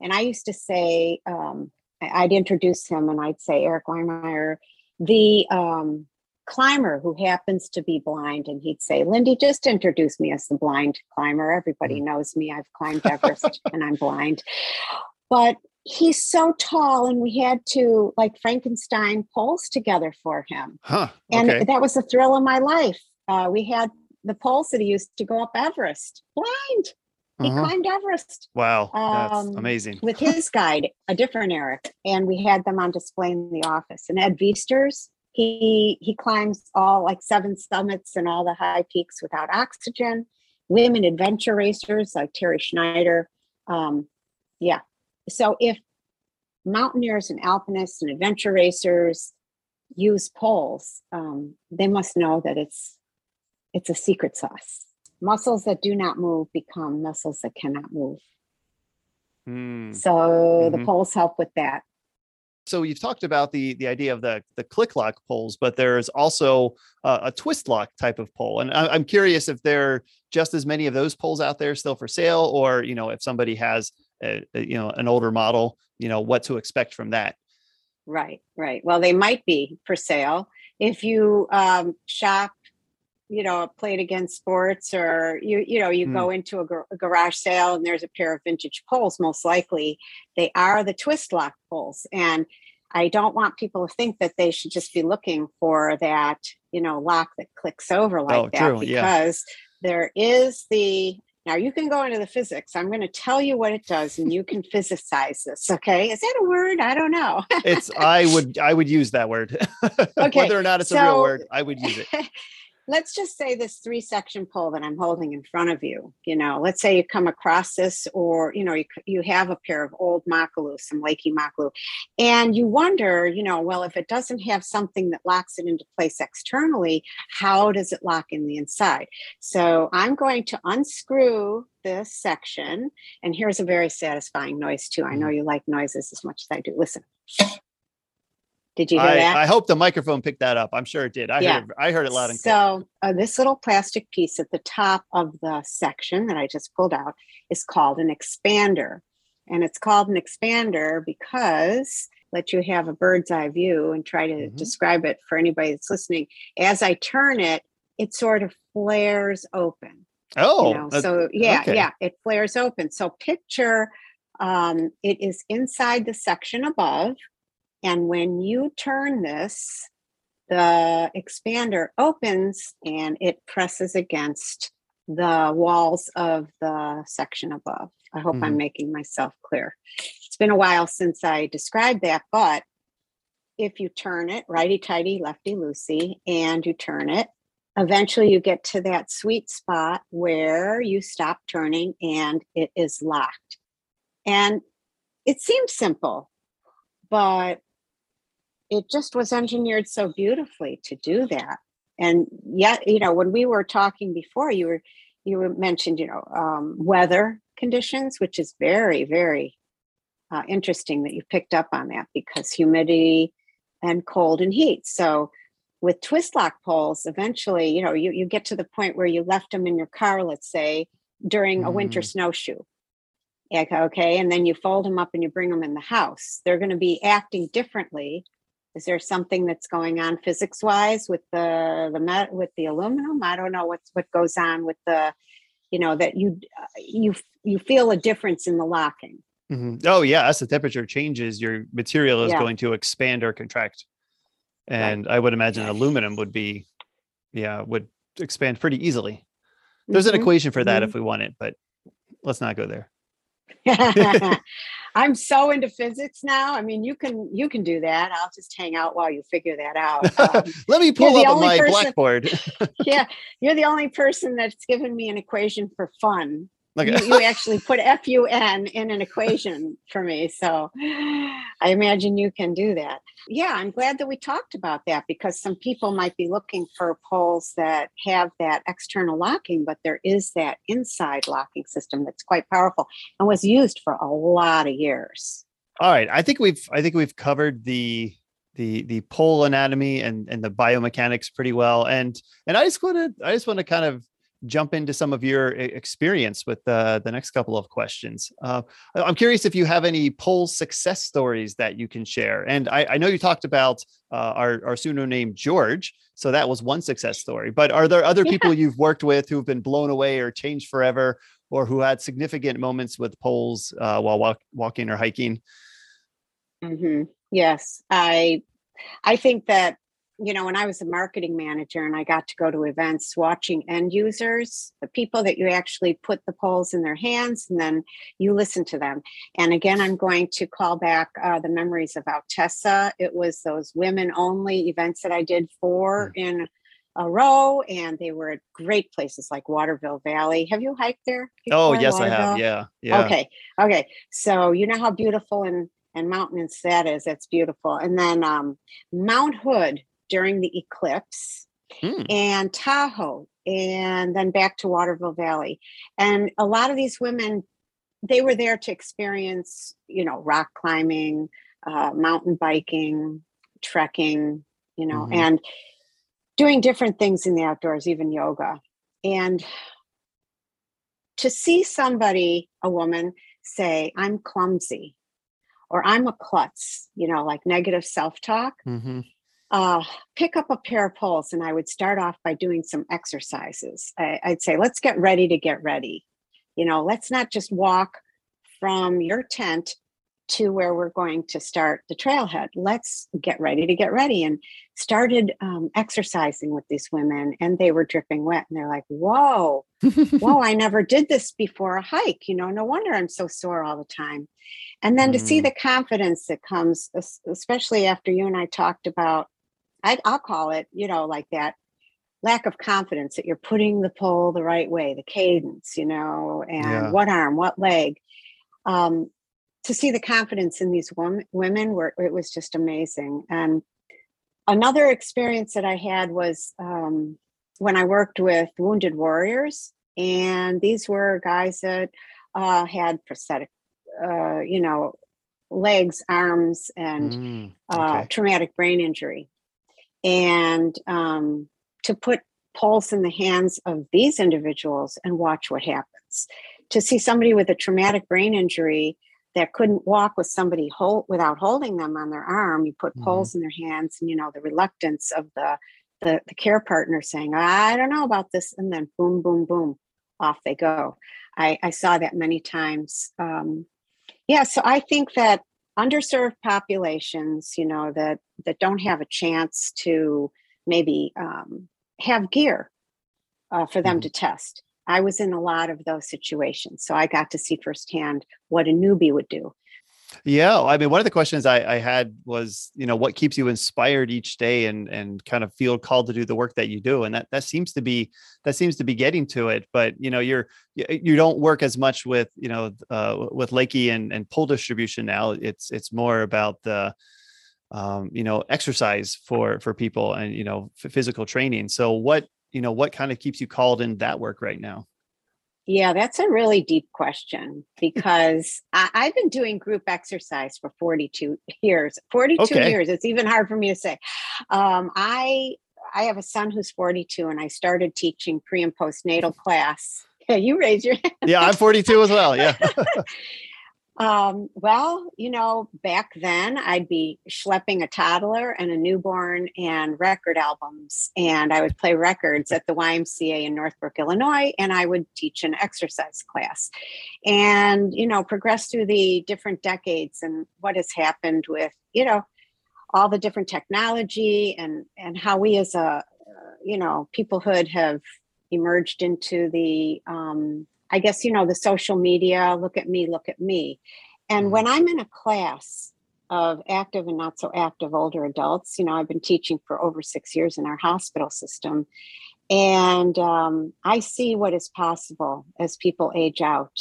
And I used to say, um, I'd introduce him and I'd say, Erik Weihenmayer, the um, climber who happens to be blind. And he'd say, Lindy, just introduce me as the blind climber. Everybody knows me. I've climbed Everest and I'm blind. But he's so tall, and we had to like Frankenstein poles together for him. Huh. And that was the thrill of my life. Uh, we had the poles that he used to go up Everest blind. He Uh-huh. climbed Everest Wow. That's um, amazing. with his guide, a different Eric, and we had them on display in the office. And Ed Viesturs, he he climbs all like seven summits and all the high peaks without oxygen. Women adventure racers like Terri Schneider. Um, yeah. So if mountaineers and alpinists and adventure racers use poles, um, they must know that it's it's a secret sauce. Muscles that do not move become muscles that cannot move. Mm. So the Mhm. poles help with that. So you've talked about the the idea of the the click lock poles, but there's also uh, a twist lock type of pole, and I, I'm curious if there are just as many of those poles out there still for sale, or you know if somebody has a, a, you know an older model, you know what to expect from that. Right, right. Well, they might be for sale if you um, shop. You know, Play It Again Sports, or you you know you hmm. go into a, gar- a garage sale and there's a pair of vintage poles. Most likely, they are the twist lock poles, and I don't want people to think that they should just be looking for that you know lock that clicks over like Oh, that true, yeah. because there is the now you can go into the physics. I'm going to tell you what it does, and you can physicize this. Okay, is that a word? I don't know. It's I would I would use that word, Okay, whether or not it's a real word. I would use it. let's just say this three section pole that I'm holding in front of you, you know, let's say you come across this or, you know, you, you have a pair of old Makalu, some Leki Makalu, and you wonder, you know, well, if it doesn't have something that locks it into place externally, how does it lock in the inside? So I'm going to unscrew this section and here's a very satisfying noise too. I know mm-hmm. you like noises as much as I do. Listen. Did you hear I, that? I hope the microphone picked that up. I'm sure it did. I Yeah. heard it, I heard it loud and clear. So uh, this little plastic piece at the top of the section that I just pulled out is called an expander. And it's called an expander because let you have a bird's eye view and try to Mhm. describe it for anybody that's listening. As I turn it, it sort of flares open. Oh, you know? so yeah, okay. yeah, it flares open. So picture um, it is inside the section above. And when you turn this, the expander opens and it presses against the walls of the section above. I hope I'm Mhm. making myself clear. It's been a while since I described that, but if you turn it righty tighty, lefty loosey, and you turn it, eventually you get to that sweet spot where you stop turning and it is locked. And it seems simple, but it just was engineered so beautifully to do that. And yet, you know, when we were talking before, you were you were mentioned, you know, um, weather conditions, which is very, very uh, interesting that you picked up on that because humidity and cold and heat. So with twist lock poles, eventually, you know, you, you get to the point where you left them in your car, let's say, during a winter Mm. snowshoe. Okay. And then you fold them up and you bring them in the house. They're going to be acting differently. Is there something that's going on physics wise with the the met with the aluminum? I don't know what's what goes on with the, you know, that you uh, you you feel a difference in the locking. Mhm. Oh yeah, as the temperature changes, your material is Yeah. going to expand or contract. And I would imagine aluminum would be, yeah, would expand pretty easily. There's an Mhm. equation for that mhm. if we want it, but let's not go there. I'm so into physics now. I mean, you can you can do that. I'll just hang out while you figure that out. Um, Let me pull up my person, blackboard. yeah, you're the only person that's given me an equation for fun. Okay. you, you actually put FUN in an equation for me. So I imagine you can do that. Yeah, I'm glad that we talked about that because some people might be looking for poles that have that external locking, but there is that inside locking system that's quite powerful and was used for a lot of years. All right. I think we've I think we've covered the the the pole anatomy and and the biomechanics pretty well. And and I just want to I just want to kind of jump into some of your experience with uh, the next couple of questions. Uh, I'm curious if you have any pole success stories that you can share. And I, I know you talked about uh, our, our pseudo name George, so that was one success story. But are there other yeah. people you've worked with who've been blown away or changed forever, or who had significant moments with poles uh, while walk, walking or hiking? Mm-hmm. Yes, I I think that you know, when I was a marketing manager and I got to go to events watching end users, the people that you actually put the poles in their hands and then you listen to them. And again, I'm going to call back uh, the memories of Outessa. It was those women only events that I did four mm. in a row and they were at great places like Waterville Valley. Have you hiked there? Oh, yes, Waterville? I have. Yeah. Yeah. Okay. Okay. So you know how beautiful and and mountainous that is. That's beautiful. And then um, Mount Hood during the eclipse hmm. and Tahoe and then back to Waterville Valley. And a lot of these women, they were there to experience, you know, rock climbing, uh, mountain biking, trekking, you know, mm-hmm. and doing different things in the outdoors, even yoga. And to see somebody, a woman, say, I'm clumsy or I'm a klutz, you know, like negative self talk. Mm-hmm uh, pick up a pair of poles and I would start off by doing some exercises. I, I'd say, let's get ready to get ready. You know, let's not just walk from your tent to where we're going to start the trailhead. Let's get ready to get ready. And started um, exercising with these women, and they were dripping wet. And they're like, Whoa, whoa, I never did this before a hike. You know, no wonder I'm so sore all the time. And then mm. to see mm. the confidence that comes, especially after you and I talked about I, I'll call it, you know, like that lack of confidence that you're putting the pole the right way, the cadence, you know, and yeah. what arm, what leg. Um, to see the confidence in these women, women were it was just amazing. And another experience that I had was um, when I worked with wounded warriors, and these were guys that uh, had prosthetic, uh, you know, legs, arms, and mm, uh, okay. uh, traumatic brain injury and um, to put poles in the hands of these individuals and watch what happens. To see somebody with a traumatic brain injury that couldn't walk with somebody hold, without holding them on their arm, you put mm-hmm. poles in their hands, and you know the reluctance of the, the the care partner saying, "I don't know about this," and then boom, boom, boom, off they go. I, I saw that many times. Um, yeah, so I think that underserved populations, you know, that that don't have a chance to maybe um, have gear uh, for them mm-hmm. to test. I was in a lot of those situations, so I got to see firsthand what a newbie would do. Yeah, I mean, one of the questions I, I, had was, you know, what keeps you inspired each day and and kind of feel called to do the work that you do, and that that seems to be that seems to be getting to it. But you know, you're you don't work as much with you know uh, with Leki and and pole distribution now. It's it's more about the um, you know exercise for for people and you know physical training. So what you know what kind of keeps you called in that work right now? Yeah, that's a really deep question because I, have been doing group exercise for 42 years. 42 okay. years. It's even hard for me to say. Um, I I have a son who's 42 and I started teaching pre and postnatal class. Yeah, you raise your hand. Yeah, I'm 42 as well. Yeah. Um, well, you know, back then I'd be schlepping a toddler and a newborn and record albums, and I would play records at the YMCA in Northbrook, Illinois, and I would teach an exercise class, and you know, progress through the different decades and what has happened with you know all the different technology and and how we as a uh, you know peoplehood have emerged into the um, I guess, you know, the social media, look at me, look at me. And when I'm in a class of active and not so active older adults, you know, I've been teaching for over six years in our hospital system. And um, I see what is possible as people age out.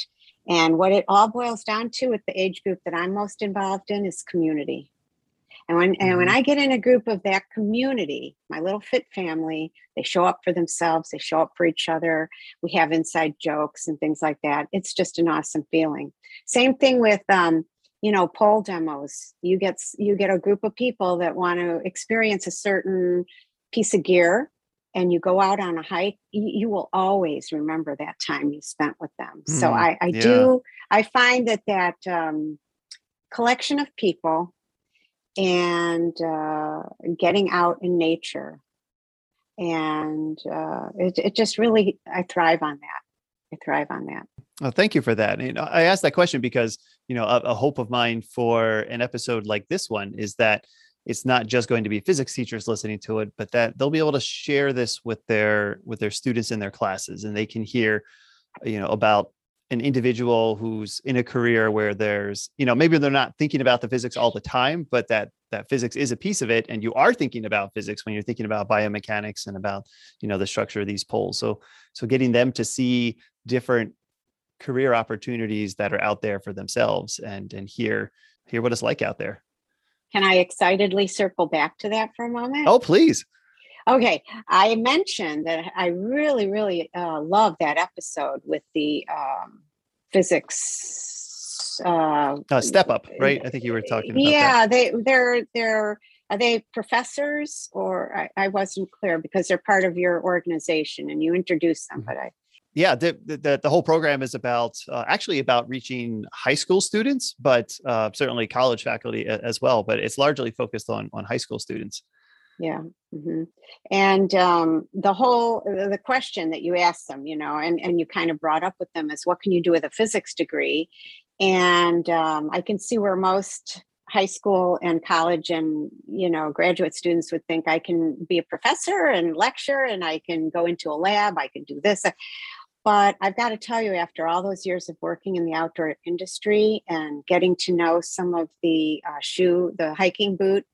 And what it all boils down to with the age group that I'm most involved in is community. And when and when Mhm. I get in a group of that community, my little fit family, they show up for themselves, they show up for each other. We have inside jokes and things like that. It's just an awesome feeling. Same thing with um, you know, pole demos. You get you get a group of people that want to experience a certain piece of gear and you go out on a hike, you, will always remember that time you spent with them. So Mm, I, I yeah. do, I find that that um, collection of people and uh, getting out in nature. And uh, it, it just really i thrive on that. I thrive on that. Well, thank you for that. And I asked that question because, you know, a, a hope of mine for an episode like this one is that it's not just going to be physics teachers listening to it, but that they'll be able to share this with their with their students in their classes and they can hear, you know, about an individual who's in a career where there's, you know, maybe they're not thinking about the physics all the time, but that that physics is a piece of it and you are thinking about physics when you're thinking about biomechanics and about, you know, the structure of these poles. So so getting them to see different career opportunities that are out there for themselves and and hear hear what it's like out there. can i excitedly circle back to that for a moment Oh, please. Okay i mentioned that i really really uh, love that episode with the um, physics uh, Uh, step up, right? I think you were talking about that. yeah they they're they're are they professors or I, I wasn't clear because they're part of your organization and you introduced them Mhm. but i Yeah, the, the the the whole program is about uh, actually about reaching high school students, but uh, certainly college faculty as well. But it's largely focused on on high school students. Yeah hmm and um, the whole the question that you asked them you know and and you kind of brought up with them is what can you do with a physics degree? And um, i can see where most high school and college and you know graduate students would think i can be a professor and lecture and i can go into a lab i can do this. But i've got to tell you after all those years of working in the outdoor industry and getting to know some of the uh, shoe the hiking boot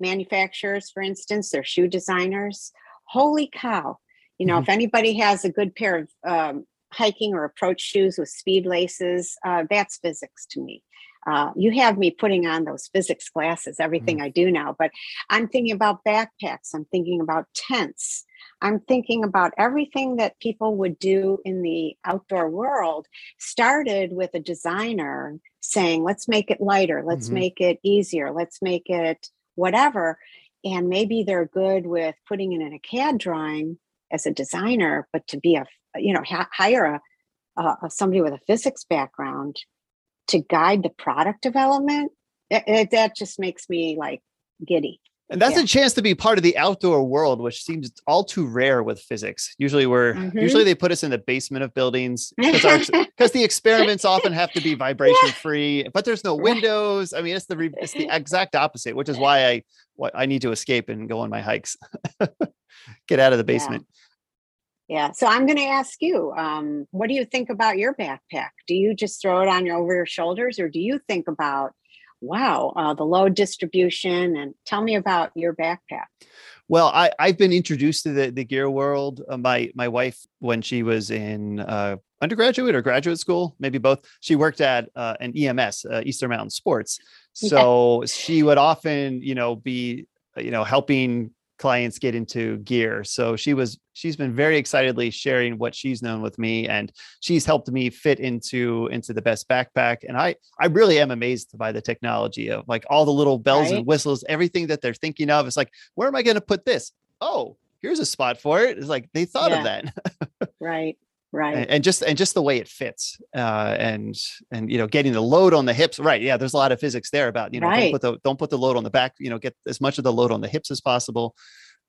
manufacturers for instance they're shoe designers. Holy cow. You know if anybody has a good pair of um, hiking or approach shoes with speed laces uh, that's physics to me. Uh, you have me putting on those physics glasses everything i do now but i'm thinking about backpacks i'm thinking about tents i'm thinking about everything that people would do in the outdoor world started with a designer saying let's make it lighter let's Mhm. make it easier let's make it whatever and maybe they're good with putting it in a cad drawing as a designer but to be a you know hire a, uh, a somebody with a physics background to guide the product development that, that- that just makes me like giddy And that's Yeah. a chance to be part of the outdoor world, which seems all too rare with physics. Usually, we're Mhm. usually they put us in the basement of buildings because the experiments often have to be vibration free, but there's no windows. I mean, it's the re- it's the exact opposite, which is why I why I need to escape and go on my hikes, get out of the Yeah. basement. yeah so i'm going to ask you um, what do you think about your backpack do you just throw it on your over your shoulders or do you think about wow uh, the load distribution and tell me about your backpack Well, I, I've been introduced to the, the gear world. Uh, my my wife, when she was in uh, undergraduate or graduate school, maybe both, she worked at uh, an EMS, uh, Eastern Mountain Sports. Yeah. So she would often, you know, be, uh, you know, helping clients get into gear. So she was, she's been very excitedly sharing what she's known with me, and she's helped me fit into into the best backpack. And I I really am amazed by the technology of like all the little bells Right. and whistles, everything that they're thinking of. It's like where am I going to put this? Oh, here's a spot for it. It's like they thought of that, right right and, and just and just the way it fits, uh, and and you know, getting the load on the hips. Right? Yeah, there's a lot of physics there about you know Right. don't put the don't put the load on the back. You know, get as much of the load on the hips as possible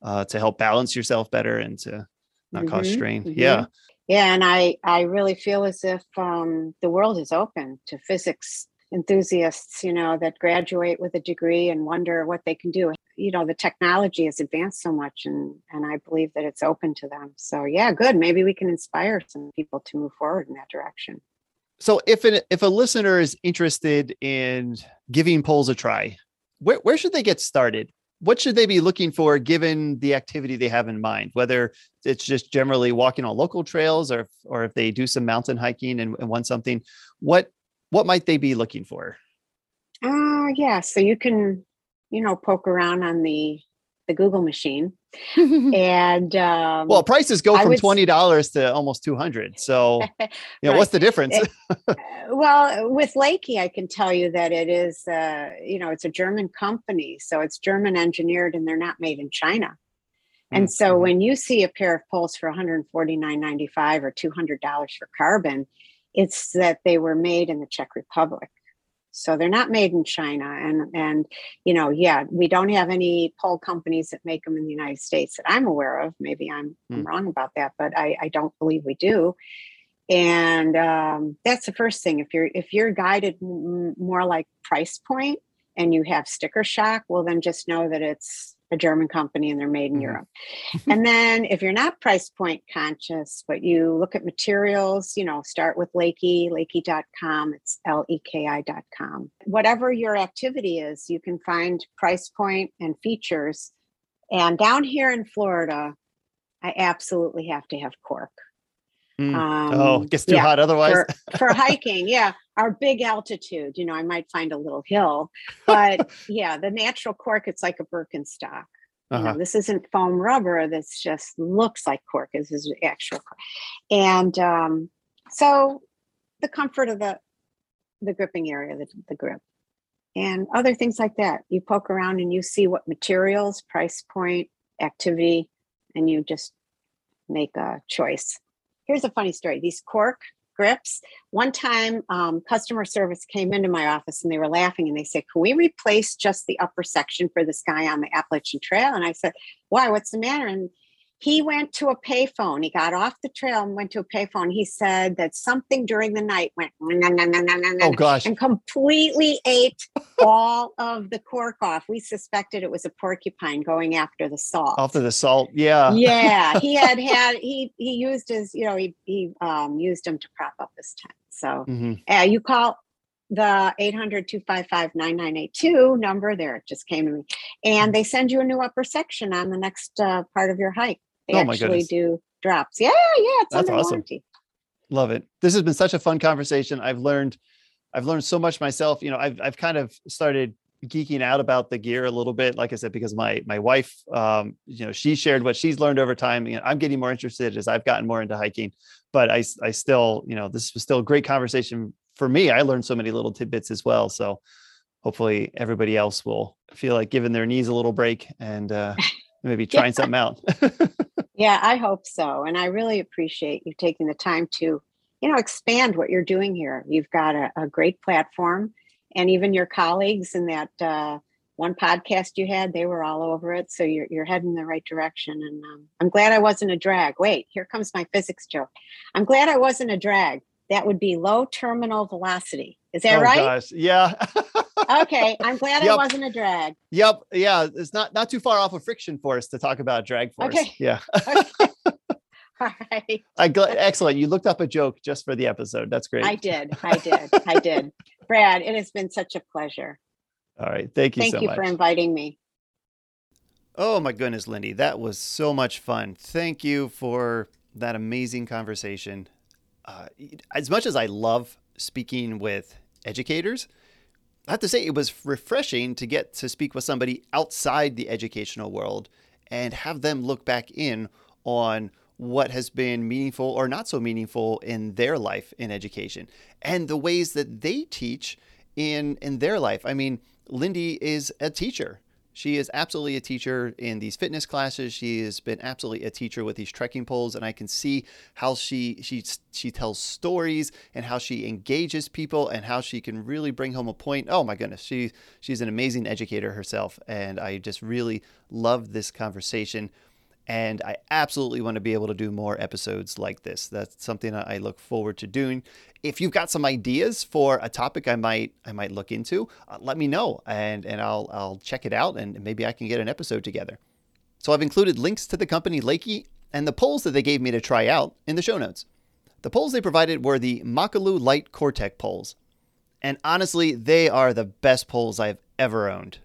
uh, to help balance yourself better and to not cause Mhm, strain. mhm. Yeah. Yeah, and I I really feel as if um, the world is open to physics enthusiasts, you know, that graduate with a degree and wonder what they can do. You know, the technology has advanced so much and and I believe that it's open to them. So yeah, good. Maybe we can inspire some people to move forward in that direction. So if an, if a listener is interested in giving poles a try, where, where should they get started? What should they be looking for given the activity they have in mind? Whether it's just generally walking on local trails or or if they do some mountain hiking and, and want something, what what might they be looking for? Uh yeah, so you can, you know, poke around on the the Google machine. and um, well, prices go from twenty dollars to almost two hundred. So, you know, right. what's the difference? Uh, well, with Leki, I can tell you that it is, uh, you know, it's a German company, so it's German engineered, and they're not made in China. And mm-hmm. so, when you see a pair of poles for one hundred forty nine ninety five or two hundred dollars for carbon, it's that they were made in the Czech Republic. So they're not made in China. And and you know, yeah, we don't have any pole companies that make them in the United States that I'm aware of. Maybe I'm, mm. I'm hmm. wrong about that, but I, I don't believe we do. And um, that's the first thing. If you're if you're guided m- more like price point and you have sticker shock, well then just know that it's a German company and they're made in mm-hmm. Europe. and then if you're not price point conscious, but you look at materials, you know, start with Leki, leki.com. It's L-E-K-I.com. Whatever your activity is, you can find price point and features. And down here in Florida, I absolutely have to have cork. Mm. Um, oh, gets too yeah, hot otherwise. for, for hiking, yeah. Our big altitude, you know, I might find a little hill, but yeah, the natural cork, it's like a Birkenstock. Uh-huh. You know, uh-huh. this isn't foam rubber. This just looks like cork. This is actual cork. And um, so the comfort of the the gripping area, the, the grip, and other things like that. You poke around and you see what materials, price point, activity, and you just make a choice here's a funny story. These cork grips one time um, customer service came into my office and they were laughing and they said can we replace just the upper section for this guy on the appalachian trail? And i said why? What's the matter? And he went to a payphone. He got off the trail and went to a payphone. He said that something during the night went oh gosh and completely ate all of the cork off. We suspected it was a porcupine going after the salt. After the salt, yeah, yeah. He had had he he used his you know he he um, used them to prop up his tent. So mm-hmm. uh, you call the 800-255-9982 number there it just came to me and they send you a new upper section on the next uh, part of your hike they oh actually do drops. Yeah, yeah, it's That's under awesome. warranty. Love it. This has been such a fun conversation. I've learned I've learned so much myself. You know, I've I've kind of started geeking out about the gear a little bit like i said because my my wife um you know she shared what she's learned over time you know, i'm getting more interested as i've gotten more into hiking but i i still you know this was still a great conversation for me i learned so many little tidbits as well so hopefully everybody else will feel like giving their knees a little break and uh maybe trying something out Yeah, I hope so. And I really appreciate you taking the time to, you know, expand what you're doing here. You've got a, a great platform, and even your colleagues in that uh, one podcast you had, they were all over it. So you're, you're heading in the right direction. And um, I'm glad I wasn't a drag. Wait, here comes my physics joke. I'm glad I wasn't a drag. That would be low terminal velocity. Is that oh, right? Gosh. Yeah. okay, I'm glad yep. I wasn't a drag. Yep. Yeah, it's not not too far off of friction force to talk about drag force. Okay. Yeah. okay. All right. I gl- excellent. You looked up a joke just for the episode. That's great. I did. I did. I did. Brad, it has been such a pleasure. All right. Thank you Thank so you much. for inviting me. Oh my goodness, Lindy, that was so much fun. Thank you for that amazing conversation. Uh, as much as I love speaking with educators, I have to say, it was refreshing to get to speak with somebody outside the educational world and have them look back in on what has been meaningful or not so meaningful in their life in education and the ways that they teach in in their life. I mean, Lindy is a teacher. She is absolutely a teacher in these fitness classes. She has been absolutely a teacher with these trekking poles, and I can see how she she she tells stories and how she engages people and how she can really bring home a point. Oh my goodness, she she's an amazing educator herself, and I just really love this conversation. And I absolutely want to be able to do more episodes like this. That's something I look forward to doing. If you've got some ideas for a topic I might I might look into, uh, let me know and and I'll I'll check it out and maybe I can get an episode together. So I've included links to the company Leki and the poles that they gave me to try out in the show notes. The poles they provided were the Makalu Light Cortec poles. And honestly, they are the best poles I've ever owned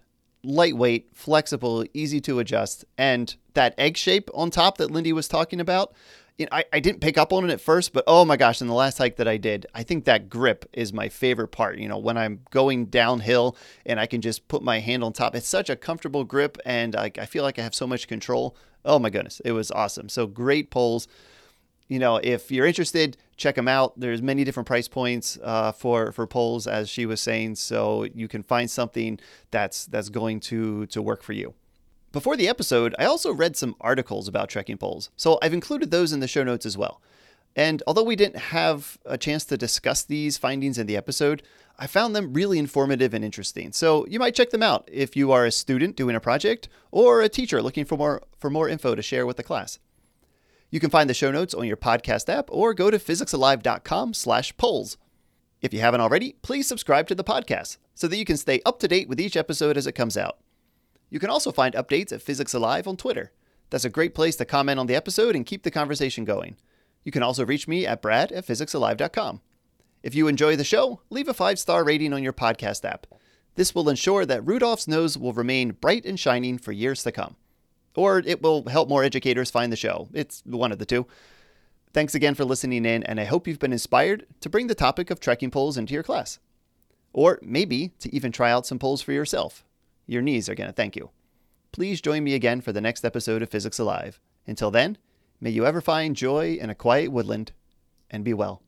lightweight, flexible, easy to adjust, and that egg shape on top that Lindy was talking about. You know, I, I didn't pick up on it at first, but oh my gosh, in the last hike that I did, I think that grip is my favorite part. You know, when I'm going downhill and I can just put my hand on top, it's such a comfortable grip and I, I feel like I have so much control. Oh my goodness, it was awesome. So great poles you know, if you're interested, check them out. There's many different price points uh, for for poles, as she was saying, so you can find something that's that's going to to work for you. Before the episode, I also read some articles about trekking poles, so I've included those in the show notes as well. And although we didn't have a chance to discuss these findings in the episode, I found them really informative and interesting. So you might check them out if you are a student doing a project or a teacher looking for more for more info to share with the class. You can find the show notes on your podcast app or go to physicsalive.com slash poles. If you haven't already, please subscribe to the podcast so that you can stay up to date with each episode as it comes out. You can also find updates at Physics Alive on Twitter. That's a great place to comment on the episode and keep the conversation going. You can also reach me at brad at physicsalive.com. If you enjoy the show, leave a five star rating on your podcast app. This will ensure that Rudolph's nose will remain bright and shining for years to come or it will help more educators find the show. It's one of the two. Thanks again for listening in, and I hope you've been inspired to bring the topic of trekking poles into your class. Or maybe to even try out some poles for yourself. Your knees are going to thank you. Please join me again for the next episode of Physics Alive. Until then, may you ever find joy in a quiet woodland and be well.